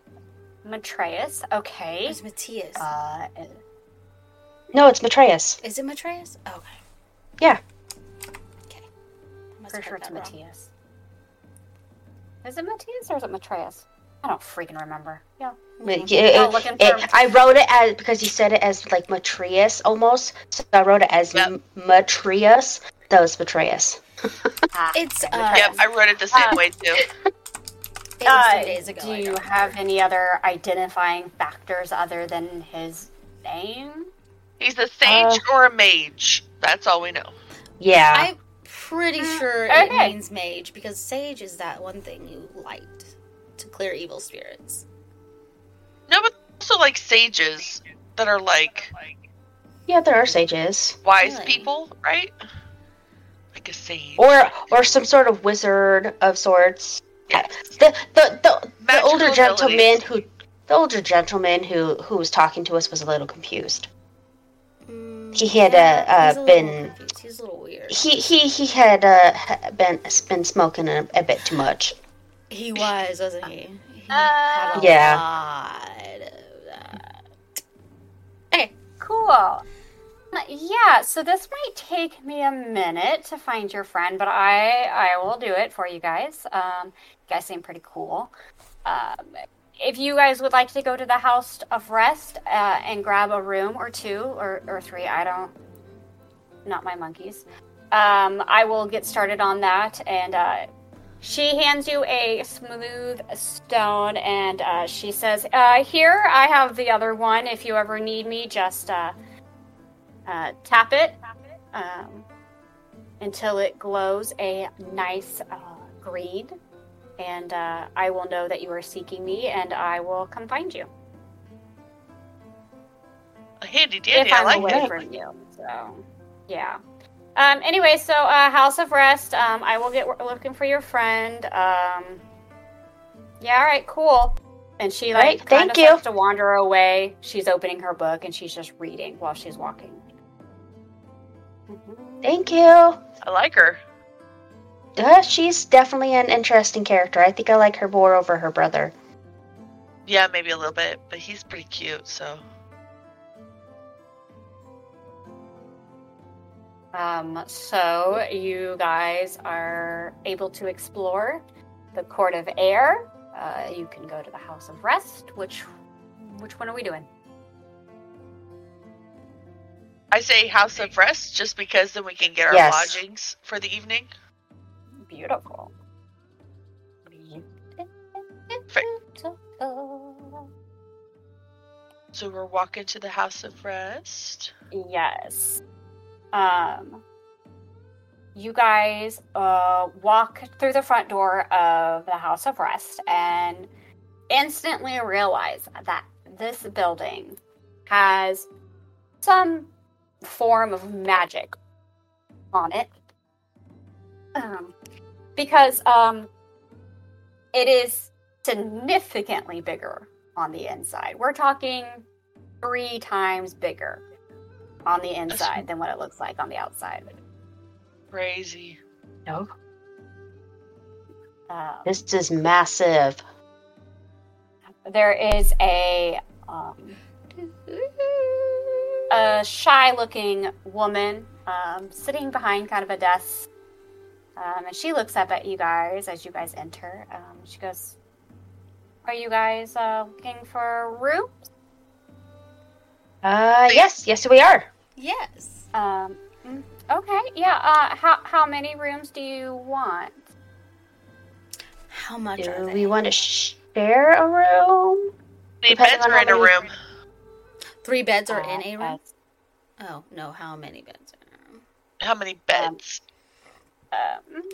Matreus. Okay. It's Matthias. Uh, No, it's Matreus. Is it Matthias? Oh, okay. Yeah. Okay. I must pretty have sure it's. Matthias. Is it Matthias or is it Matreus? I don't freaking remember. Yeah. But it- it- it- I wrote it as because he said it as like Matreus almost, so I wrote it as Yep. M- Matreus. That was Matreus. Ah, It's, okay, uh, Yep, I wrote it the same Uh, way too. It was Uh, days ago. Do you have any other identifying factors other than his name? He's a sage or a mage. That's all we know. Yeah. I'm pretty sure it means mage because sage is that one thing you light to clear evil spirits. No, but also like sages that are like yeah, there are sages, wise Really? people, right? Like a sage. or or some sort of wizard of sorts. Yes. The the the, the older gentleman who the older gentleman who who was talking to us was a little confused. Mm, He had, uh, uh, he's a been- confused. He's a little weird. He he he had uh been been smoking a, a bit too much. He was, wasn't he? He Uh, had a Yeah. lot of that. Cool. Yeah, so this might take me a minute to find your friend, but I I will do it for you guys. Um, you guys seem pretty cool. Um, if you guys would like to go to the House of Rest uh, and grab a room or two or, or three, I don't, not my monkeys. Um, I will get started on that, and uh, she hands you a smooth stone, and uh, she says, uh, "Here, I have the other one. If you ever need me, just uh, uh, tap it um, until it glows a nice uh, green, and uh, I will know that you are seeking me, and I will come find you handy dandy. I I'm like away it. from you. So, yeah." Um, anyway, so uh, House of Rest. Um, I will get w- looking for your friend. Um, yeah, all right, cool. And she like Right, kind thank of you. starts to wander away. She's opening her book and she's just reading while she's walking. Mhm. Thank you. I like her. Uh, she's definitely an interesting character. I think I like her more over her brother. Yeah, maybe a little bit, but he's pretty cute, so. Um, so you guys are able to explore the Court of Air. Uh, you can go to the House of Rest. Which which one are we doing? I say House of Rest just because then we can get our Yes. lodgings for the evening. Beautiful. Beautiful. So we're walking to the House of Rest. Yes. Um, you guys uh, walk through the front door of the House of Rest and instantly realize that this building has some form of magic on it. Um, because um, it is significantly bigger on the inside. We're talking three times bigger on the inside than what it looks like on the outside. Crazy. No, Um, this is massive. there is a um, a shy-looking woman um, sitting behind kind of a desk, um, and she looks up at you guys as you guys enter. Um, she goes, "Are you guys uh, looking for rooms?" Uh, yes, yes, we are. Yes. Um, mm, okay, yeah. Uh, how how many rooms do you want? How much are Do they? we want to share a room? How many Depending beds are in a room? Three beds are Uh, in a room. that's- Oh no, how many beds are in a room? How many beds? Um,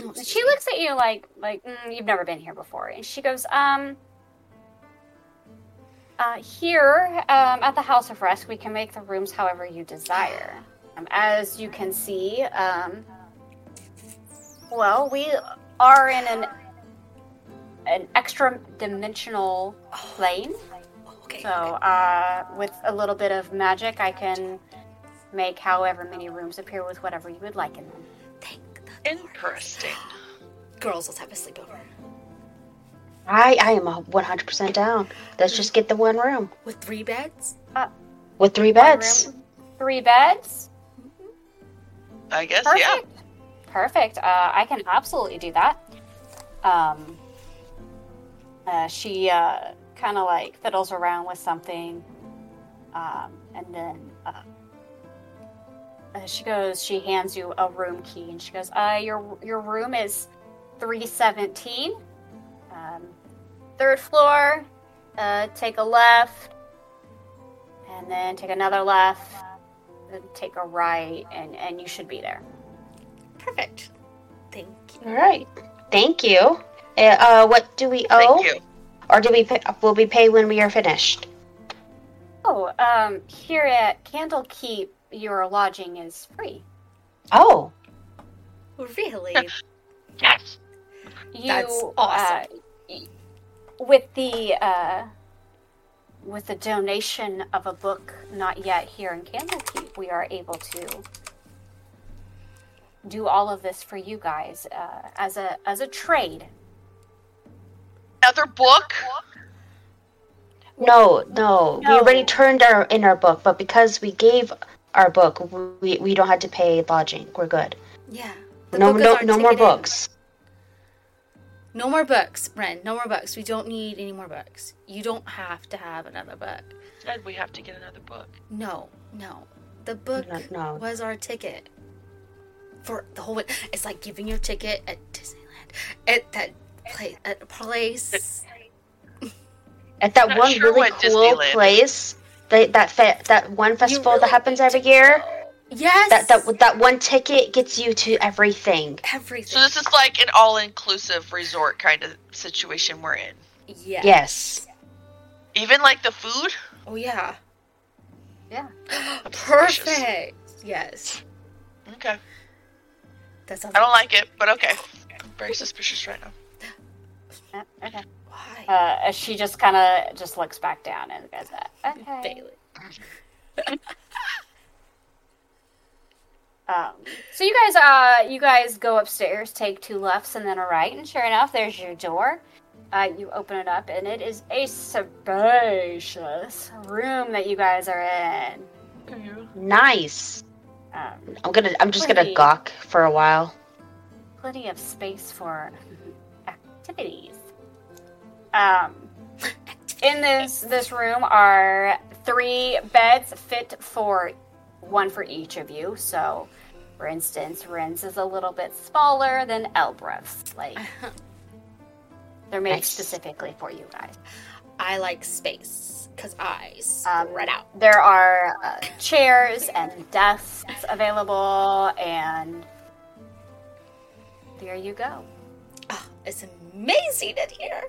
Oh, she looks at you like like mm, you've never been here before, and she goes, um. Uh, here um, at the House of Rest, we can make the rooms however you desire. Um, as you can see, um, well, we are in an an extra dimensional plane. Okay. So, uh, with a little bit of magic, I can make however many rooms appear with whatever you would like in them. Thank the Interesting. girls. Let's have a sleepover I, I am a 100% down. Let's just get the one room with three beds. with three beds. three beds. I guess, Perfect. yeah. Perfect. Uh, I can absolutely do that. Um, uh, she uh, kind of like fiddles around with something, um, and then uh, uh, she goes. She hands you a room key, and she goes, uh, "Your your room is three seventeen, um, third floor. Uh, take a left, and then take another left." Then take a right, and, and you should be there. Perfect. Thank you. All right. Thank you. Uh, uh, what do we owe? Thank you. Or do we pay, will we pay when we are finished? Oh, um, here at Candlekeep, your lodging is free. Oh, Really? Yes. You, That's awesome. uh, y- with the uh, with the donation of a book not yet here in Candlekeep, we are able to do all of this for you guys uh, as a as a trade. Another book? no, no. We already turned our in our book, but because we gave our book, we, we don't have to pay lodging. We're good. yeah. The No, no, no more ticket in. books. No more books, Rin. No more books. We don't need any more books. You don't have to have another book. Said we have to get another book. No, no. The book No, no. was our ticket for the whole. It's like giving your ticket at Disneyland at that place. At a place. At that Not one sure really cool Disneyland place, that that fe- that one festival that happens every year. go. Yes. That that that one ticket gets you to everything. everything. So this is like an all-inclusive resort kind of situation we're in. yes. Yes. Even like the food? Oh yeah. Yeah. Suspicious. Perfect. Yes. Okay. That sounds. I don't like it, but okay. I'm very suspicious right now. Okay. Why? Uh, she just kind of just looks back down and goes, uh, "Okay." Bailey. Um, so you guys, uh, you guys go upstairs, take two lefts and then a right, and sure enough, there's your door. uh, you open it up, and it is a spacious room that you guys are in. Nice. Um, I'm gonna. I'm just gonna gawk for a while. plenty of space for activities. Um, in this this room are three beds fit for one for each of you. So, for instance, Rin's is a little bit smaller than Elbereth's. Like they're made Nice. specifically for you guys. I like space because I Um, spread out. There are uh, chairs and desks available, and there you go. Oh, it's amazing in here.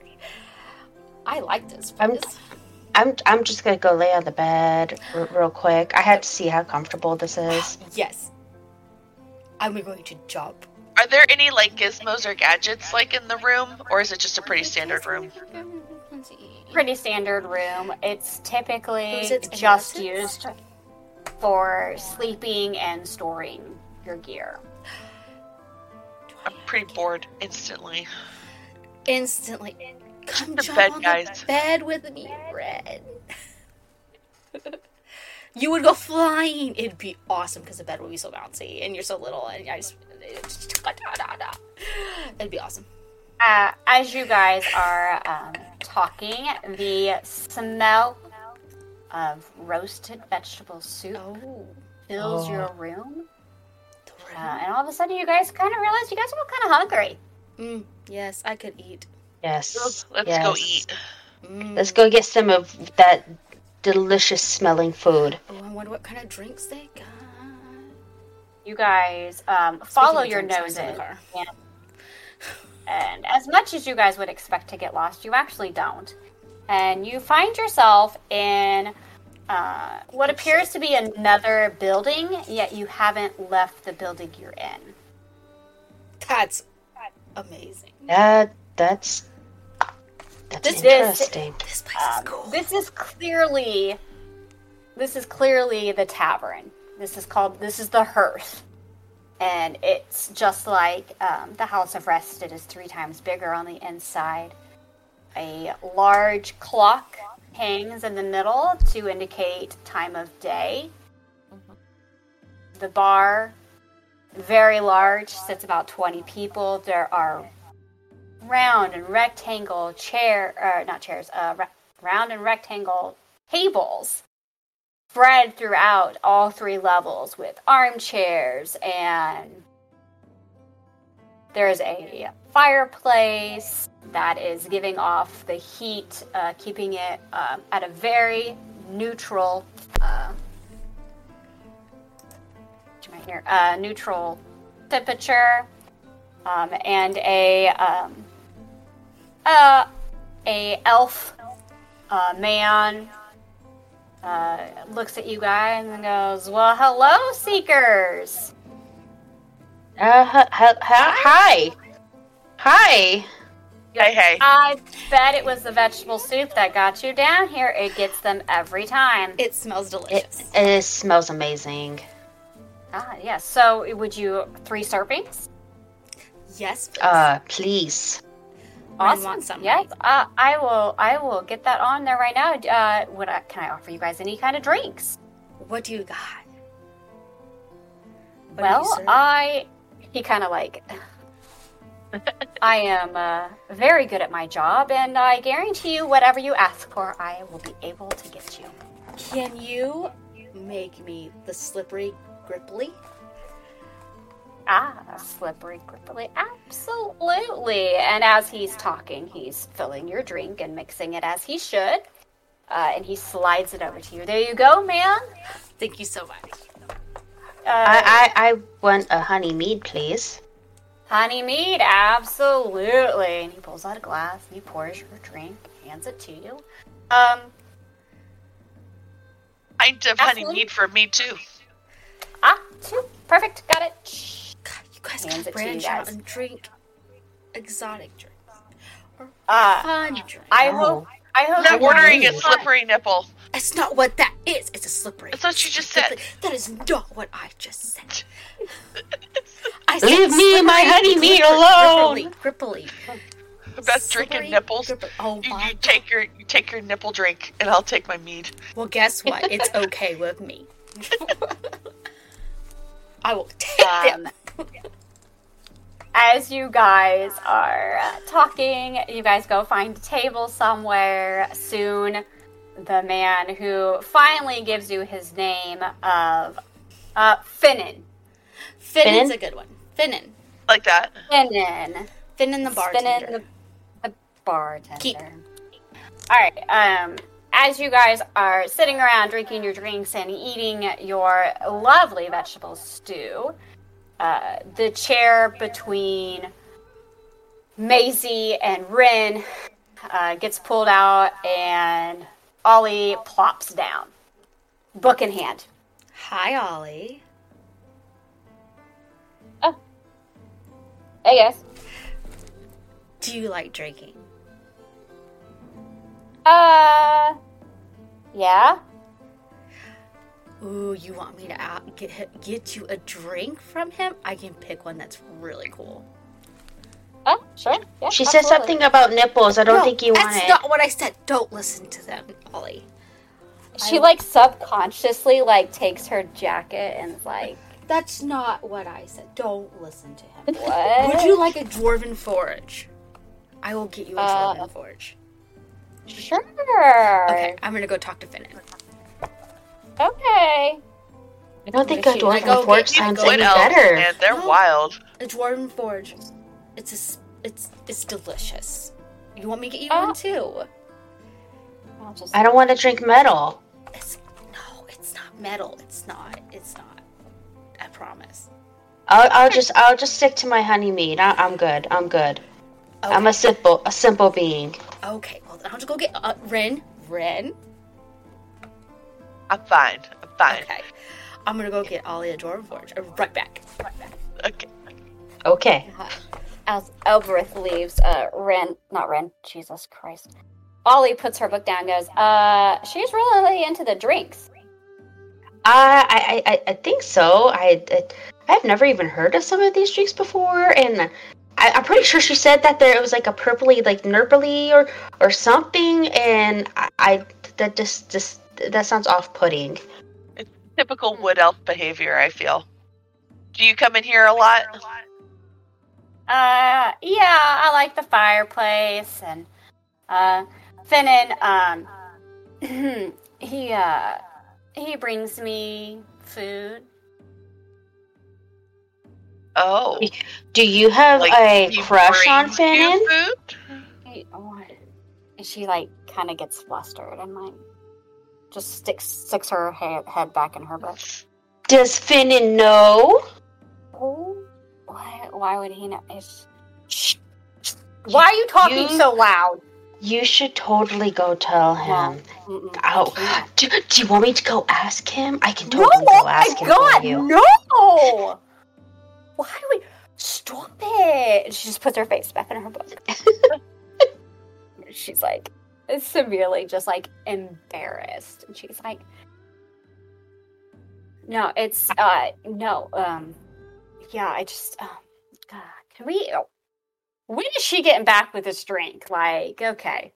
I like this I'm- place. I'm. I'm I'm just gonna go lay on the bed r- real quick. I had to see how comfortable this is. Yes. I'm going to jump. Are there any like gizmos or gadgets like in the room, or is it just a pretty standard room? Pretty standard room. It's typically oh, Was it just electric? used for sleeping and storing your gear. I'm pretty bored instantly. Instantly. Come to jump bed, on guys. the bed with me, Red. you would go flying. It'd be awesome because the bed would be so bouncy, and you're so little, and I just. It'd be awesome. Uh, as you guys are um, talking, the smell of roasted vegetable soup Oh, fills Oh. your room. Uh, and all of a sudden, you guys kind of realize you guys are kind of hungry. Mm, yes, I could eat. Yes. Let's yes. go eat. Mm. Let's go get some of that delicious smelling food. Oh, I wonder what kind of drinks they got. You guys um, follow your of drinks, I was in noses. And, and as much as you guys would expect to get lost, you actually don't. And you find yourself in uh, what appears to be another building, yet you haven't left the building you're in. That's amazing. That. That's. That's This- interesting. This place is Um, cool. This is clearly, this is clearly the tavern. This is called. This is the hearth, and it's just like um, the House of Rest. It is three times bigger on the inside. A large clock hangs in the middle to indicate time of day. The bar, very large, sits about 20 people. There are round and rectangle chair, or not chairs, uh, ra- round and rectangle tables spread throughout all three levels with armchairs and there's a fireplace that is giving off the heat, uh, keeping it um, at a very neutral. Uh, here? Uh, neutral temperature, um, and a um, uh, a elf uh, man uh, looks at you guys and goes, "Well, hello, seekers." Uh, hi. Hi. Hey, hey. I bet it was the vegetable soup that got you down here. It gets them every time. It smells delicious. it smells amazing. Ah, yes. So, would you three servings? yes. please. Uh, please. Awesome. yes, uh, I will. I will get that on there right now. Uh, what I, can I offer you guys? Any kind of drinks? what do you got? What well. I. He kind of like. I am uh, very good at my job, and I guarantee you, whatever you ask for, I will be able to get you. Can you make me the slippery gripply? Ah, slippery, gripply. Absolutely. And as he's talking, he's filling your drink and mixing it as he should. Uh, and he slides it over to you. There you go, man. Thank you so much. Uh, I, I, I want a honey mead, please. honey mead, absolutely. And he pulls out a glass and he pours your drink, hands it to you. Um, Pint of honey Absolutely. mead for me too. ah, two. Perfect. Got it. Shh. God, you guys can it to you branch out and drink exotic drinks. Uh, Fun drinks. I Oh. hope. I hope I'm ordering a slippery nipple. It's not what that is. It's a slippery. That's what you just said. That is not what I just said. I said Leave me and my honey mead gripper- alone. Gripply, gripply. Beth drinking nipples. gripper. Oh You, my you take your you take your nipple drink, and I'll take my mead. Well, guess what? It's okay with me. I will take Um, them. As you guys are uh, talking, you guys go find a table somewhere. Soon, the man who finally gives you his name of uh, Finnan. Finnan's Finnan? a good one. Finnan. Like that. Finnan. Finnan the bartender. Finnan, the, the bartender. Keep. All right. Um, as you guys are sitting around drinking your drinks and eating your lovely vegetable stew, uh, the chair between Maisy and Rin uh, gets pulled out, and Ollie plops down, book in hand. Hi, Ollie. Oh. Hey guys. Do you like drinking? Uh, yeah. Ooh, you want me to out, get get you a drink from him? I can pick one that's really cool. Oh, sure. Yeah, She said something about nipples. I don't No, think you want That's it. not what I said. Don't listen to them, Ollie. She like subconsciously like takes her jacket and like, That's not what I said. Don't listen to him. what? Would you like a dwarven forage? I will get you a Uh, dwarven forage. Sure. Okay, I'm gonna go talk to Finnan. Okay. I don't think a Should I dwarven go forge sounds any Wood elves, better. man, they're No. wild. A dwarven forage. It's a, s- it's it's delicious. You want me to get you Oh. one too? I'll just. I don't want to drink metal. It's no, it's not metal. It's not. It's not. I promise. I'll, I'll just I'll just stick to my honey mead. I, I'm good. I'm good. Okay. I'm a simple a simple being. okay. Well, I'll just go get uh, Rin. Rin. I'm fine. I'm fine. Okay. I'm gonna go get Ollie a dwarven forage. Uh, Right back. Right back. Okay. Okay. As Elbereth leaves, uh, Rin, not Rin, Jesus Christ. Ollie puts her book down and goes, uh, she's really into the drinks. Uh, I, I, I- I think so. I, I, I've never even heard of some of these drinks before, and I, I'm pretty sure she said that there it was like a purpley, like nurpley or or something, and I, I that just just that sounds off-putting. Typical wood elf behavior. I feel. Do you come in here a lot? Uh, yeah, I like the fireplace and, uh, Finnan, um, he, uh, he brings me food. Oh, Do you have like a he crush on brings Finnan? food? He, oh, and she, like, kind of gets flustered and, like, just sticks, sticks her head, head back in her book. Does Finnan know? Oh, why, why would he know? It's, shh, shh. Why are you talking You- so loud? You should totally go tell him. Mm-mm, Oh, do, do you want me to go ask him? I can No, totally oh go my ask him for you. no! Why do we stop it? She just puts her face back in her book. she's like severely just like embarrassed. And she's like No, it's uh no, um yeah, I just um God, can we when is she getting back with this drink? Like, okay.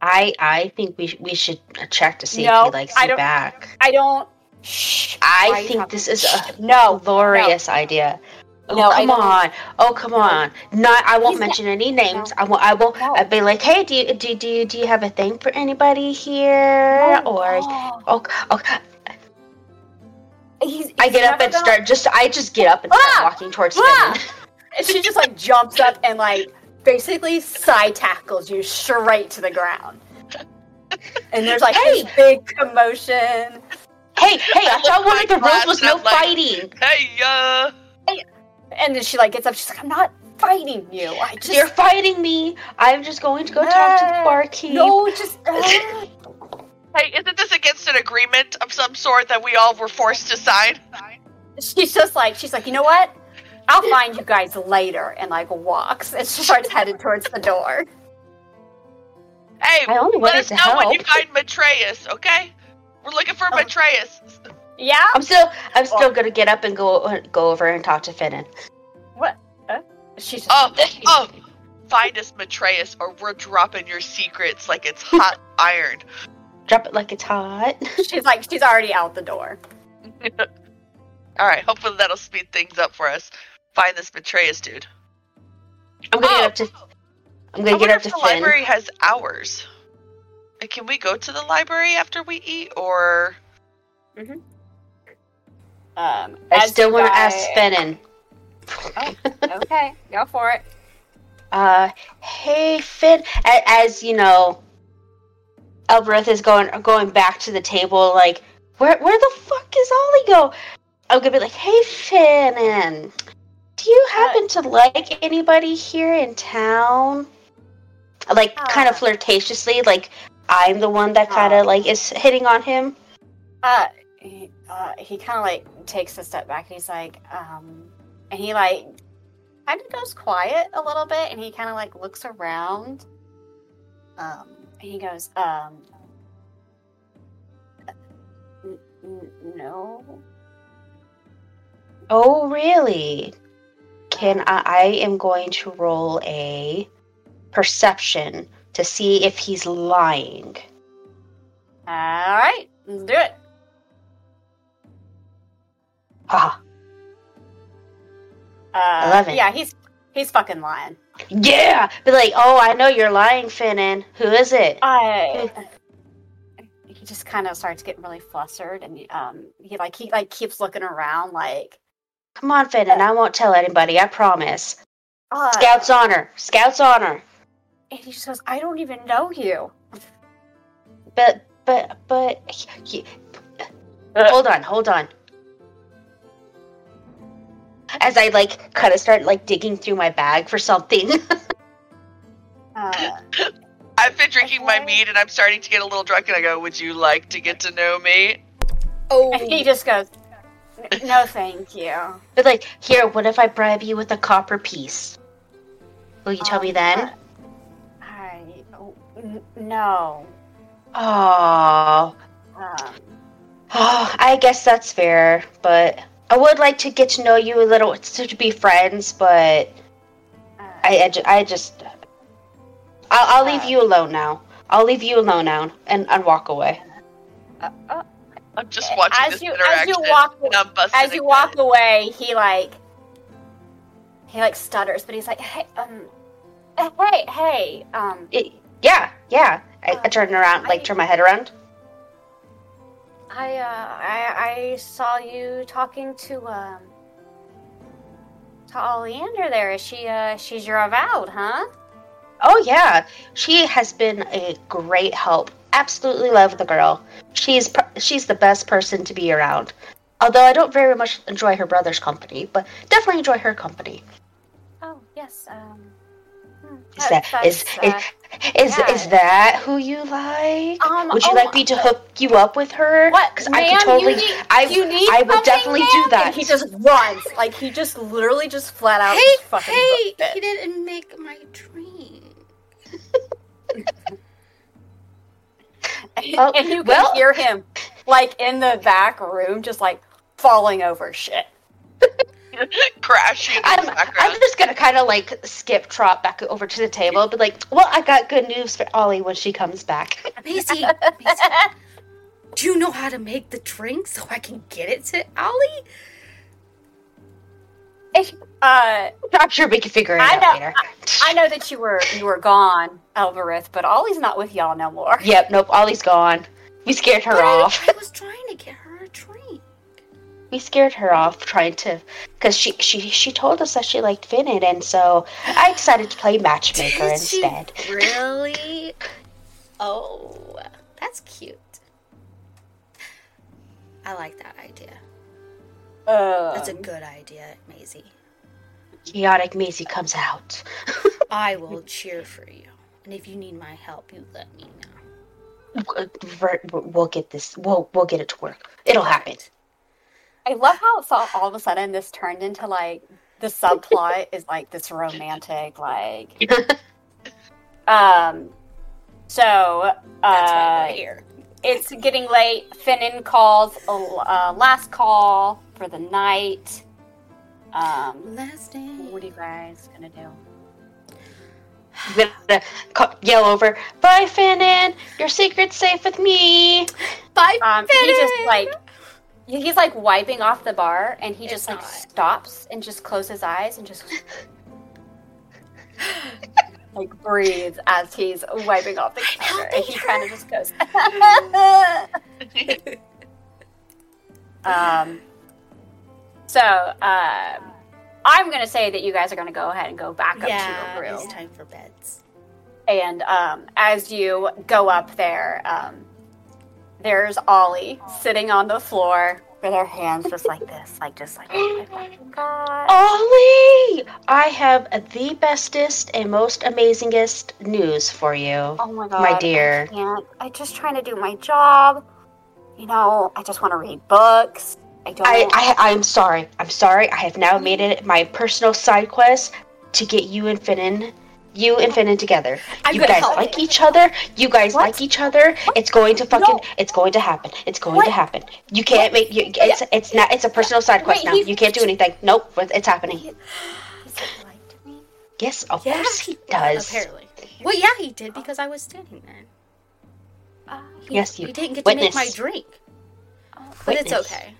I I think we sh- we should check to see No, if he likes I you back. I don't shh. I think this is a no glorious idea. Oh No, I come on! Oh come on! Not I won't He's not- mention any names. I won't. I won't. No. I'd be like, hey, do you do, do you do you have a thing for anybody here? no. Or Oh, oh, okay. he's, I get up and gonna- start. Just I just get up and start Ah! walking towards Ah! Finnan. And she just like jumps up and like basically side tackles you straight to the ground. And there's like Hey! this big commotion. Hey, hey! I thought one my of the rules was no I'm like- fighting. Hey, uh, And then she like gets up, she's like, I'm not fighting you. I just You're fighting me. I'm just going to go talk to the Ah, barkeep. No, just uh, hey, isn't this against an agreement of some sort that we all were forced to sign? she's just like she's like, you know what? I'll find you guys later and like walks and she starts headed towards the door. Hey, I let us to know when you find Matreus, okay? We're looking for Oh. Matreus. Yeah? I'm still I'm still gonna get up and go go over and talk to Finnan. What? Huh? She's just, Oh, oh! Find us, Matreus, or we're dropping your secrets like it's hot iron. Drop it like it's hot. she's like she's already out the door. All right, hopefully that'll speed things up for us. Find this Matreus dude. I'm gonna Oh. get up to. I'm gonna get wonder up if to the Finn. library has hours. Can we go to the library after we eat, or mm-hmm. Um, I still want to ask Finnan. Okay, go for it. Uh, hey Finn. As you know, Elbereth is going going back to the table. Like, where where the fuck is Ollie go? I'm gonna be like, hey Finnan, do you happen to like anybody here in town? Like, kind Uh. of flirtatiously, like I'm the one that kind Uh. of like is hitting on him. Uh, uh, he kind of like takes a step back and he's like, um, and he like kind of goes quiet a little bit and he kind of like looks around. Um, and he goes, um, "N- n- no. Oh, really? Can I? I am going to roll a perception to see if he's lying. All right, let's do it. Ha! Uh, 11. Yeah, he's he's fucking lying. Yeah! Be like, oh, I know you're lying, Finnan. Who is it? I. He just kind of starts getting really flustered, and um, he like he like keeps looking around, like Come on, Finnan. I won't tell anybody. I promise. uh, Scout's honor. Scout's honor. And he just goes, "I don't even know you." But, but, but. he- hold on, hold on. As I like kind of start like digging through my bag for something. Uh, I've been drinking my Okay. mead and I'm starting to get a little drunk, and I go, "Would you like to get to know me?" Oh, and he just goes, "No, thank you." but like, here, what if I bribe you with a copper piece? Will you tell me Um, then? I no. Oh, Um, oh, I guess that's fair, but I would like to get to know you a little, to be friends, but uh, I, I, ju- I just, I'll, I'll leave Uh. you alone now. I'll leave you alone now and, and walk away. uh, uh, I'm just watching As this you- as you walk- I'm as you a walk away, he like he like stutters, but he's like, "Hey, um, uh, hey, hey, um, It, yeah, yeah. I, I turn around, like I- turn my head around. I uh, I I saw you talking to um to Oleander there. Is she uh she's your avowed, huh? Oh yeah, she has been a great help. Absolutely love the girl. She's she's the best person to be around. Although I don't very much enjoy her brother's company, but definitely enjoy her company. Oh yes, um. Is that is that's, is uh, is, yeah. is that who you like? Um, Would you oh like me to hook you up with her? What? Because I Ma'am, could totally. You need, I you need I would something, definitely do that. And he just runs, like he just literally just flat out hey, fucking hey, it. he didn't make my drink. Oh, and you can well- hear him like in the back room, just like falling over shit. crashing I'm, the. I'm just gonna kind of like skip trot back over to the table, but like, well, I got good news for Ollie when she comes back. Maisy, Maisy, do you know how to make the drink so I can get it to Ollie? Uh, I'm sure we can figure it I out know- later. I know that you were you were gone, Elvarith, but Ollie's not with y'all no more. Yep, nope, Ollie's gone. We scared her But off. I was trying to get her a drink. We scared her off trying to, because she, she she told us that she liked Finnan, and so I decided to play matchmaker Did instead. really? Oh, that's cute. I like that idea. Uh, That's a good idea, Maisy. Chaotic Maisy comes out. I will cheer for you. And if you need my help, you let me know. We'll get this. We'll we'll get it to work. It'll happen. I love how it's all, all of a sudden this turned into like the subplot is like this romantic like um so uh we're here. it's getting late. Finnan calls uh, last call for the night. Um, Last name. what are you guys gonna do? I'm gonna ca- yell over, "Bye, Finnan! Your secret's safe with me." Bye. Um, he just like he's like wiping off the bar, and he It's just like not. stops and just closes his eyes and just like breathes as he's wiping off the counter, and he kind of just goes. um. So, um, I'm gonna say that you guys are gonna go ahead and go back up yeah, to your room. it's time for beds. And um, as you go up there, um, there's Ollie sitting on the floor with her hands just like this, like just like, oh my god. Ollie, I have the bestest and most amazingest news for you. Oh my god, My dear. I can't. I'm just trying to do my job. You know, I just want to read books. I don't. I, I, I'm sorry. I'm sorry. I have now made it my personal side quest to get you and Finnan, you and Finnan together. I'm you guys help like you. each other. You guys What? like each other. It's going to fucking. No. It's going to happen. It's going What? to happen. You can't make. You, it's it's not. It's a personal side quest Wait, now. You can't do anything. Nope. It's happening. He's like to me. Yes, of Yeah, course he does. Apparently. Well, yeah, he did because I was standing there. Uh, He, Yes, you he didn't get to make my witness. drink, but it's okay.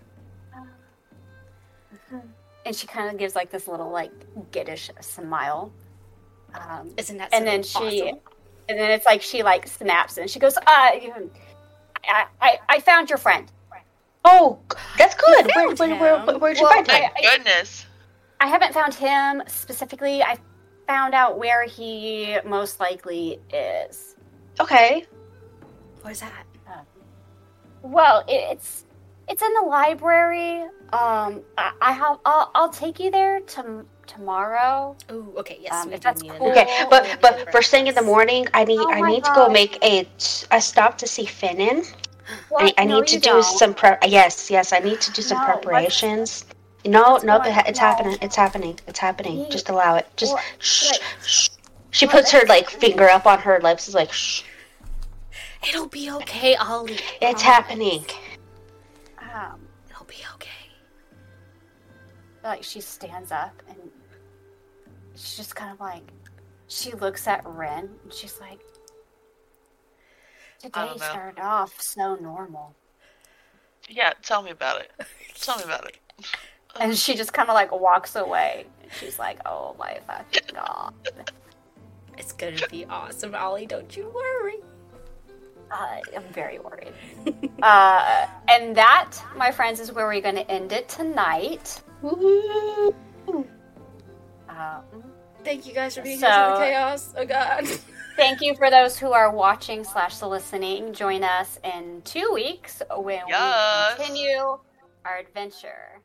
and she kind of gives like this little like giddish smile. Um, Isn't that and then so she, awesome? and then it's like she like snaps and she goes, "Uh, I, I, I found your friend. Oh, that's good. where, where, where, where, where'd you Well, find him? Thank goodness. I haven't found him specifically. I found out where he most likely is. Okay. Where's that? Well, it's it's in the library. Um, I, I have. I'll, I'll take you there to, tomorrow. Oh, okay. Yes, Um, if that's cool. Okay, but but first thing in the morning, I need Oh I my need to go make a a stop to see Finnan. Well, I, I no, need to do don't. some prep. Yes, yes, I need to do some No, what's- preparations. No, what's no, going- it, it's no. happening. It's happening. It's happening. You- Just allow it. Just What- shh, like- shh. She puts her like finger up on her lips. Is like, shh. It'll be okay, Ollie. It's Promise. happening. Um, It'll be okay. like she stands up and she's just kind of like she looks at Rin and she's like I today started off so normal Yeah, tell me about it. Tell me about it. and she just kind of like walks away and she's like oh my fucking god It's gonna be awesome, Ollie. Don't you worry. uh, i'm very worried uh, and that my friends is where we're going to end it tonight um, Thank you guys for being So- here for the chaos. Oh God. Thank you for those who are watching slash the listening. Join us in two weeks when Yes. we continue our adventure.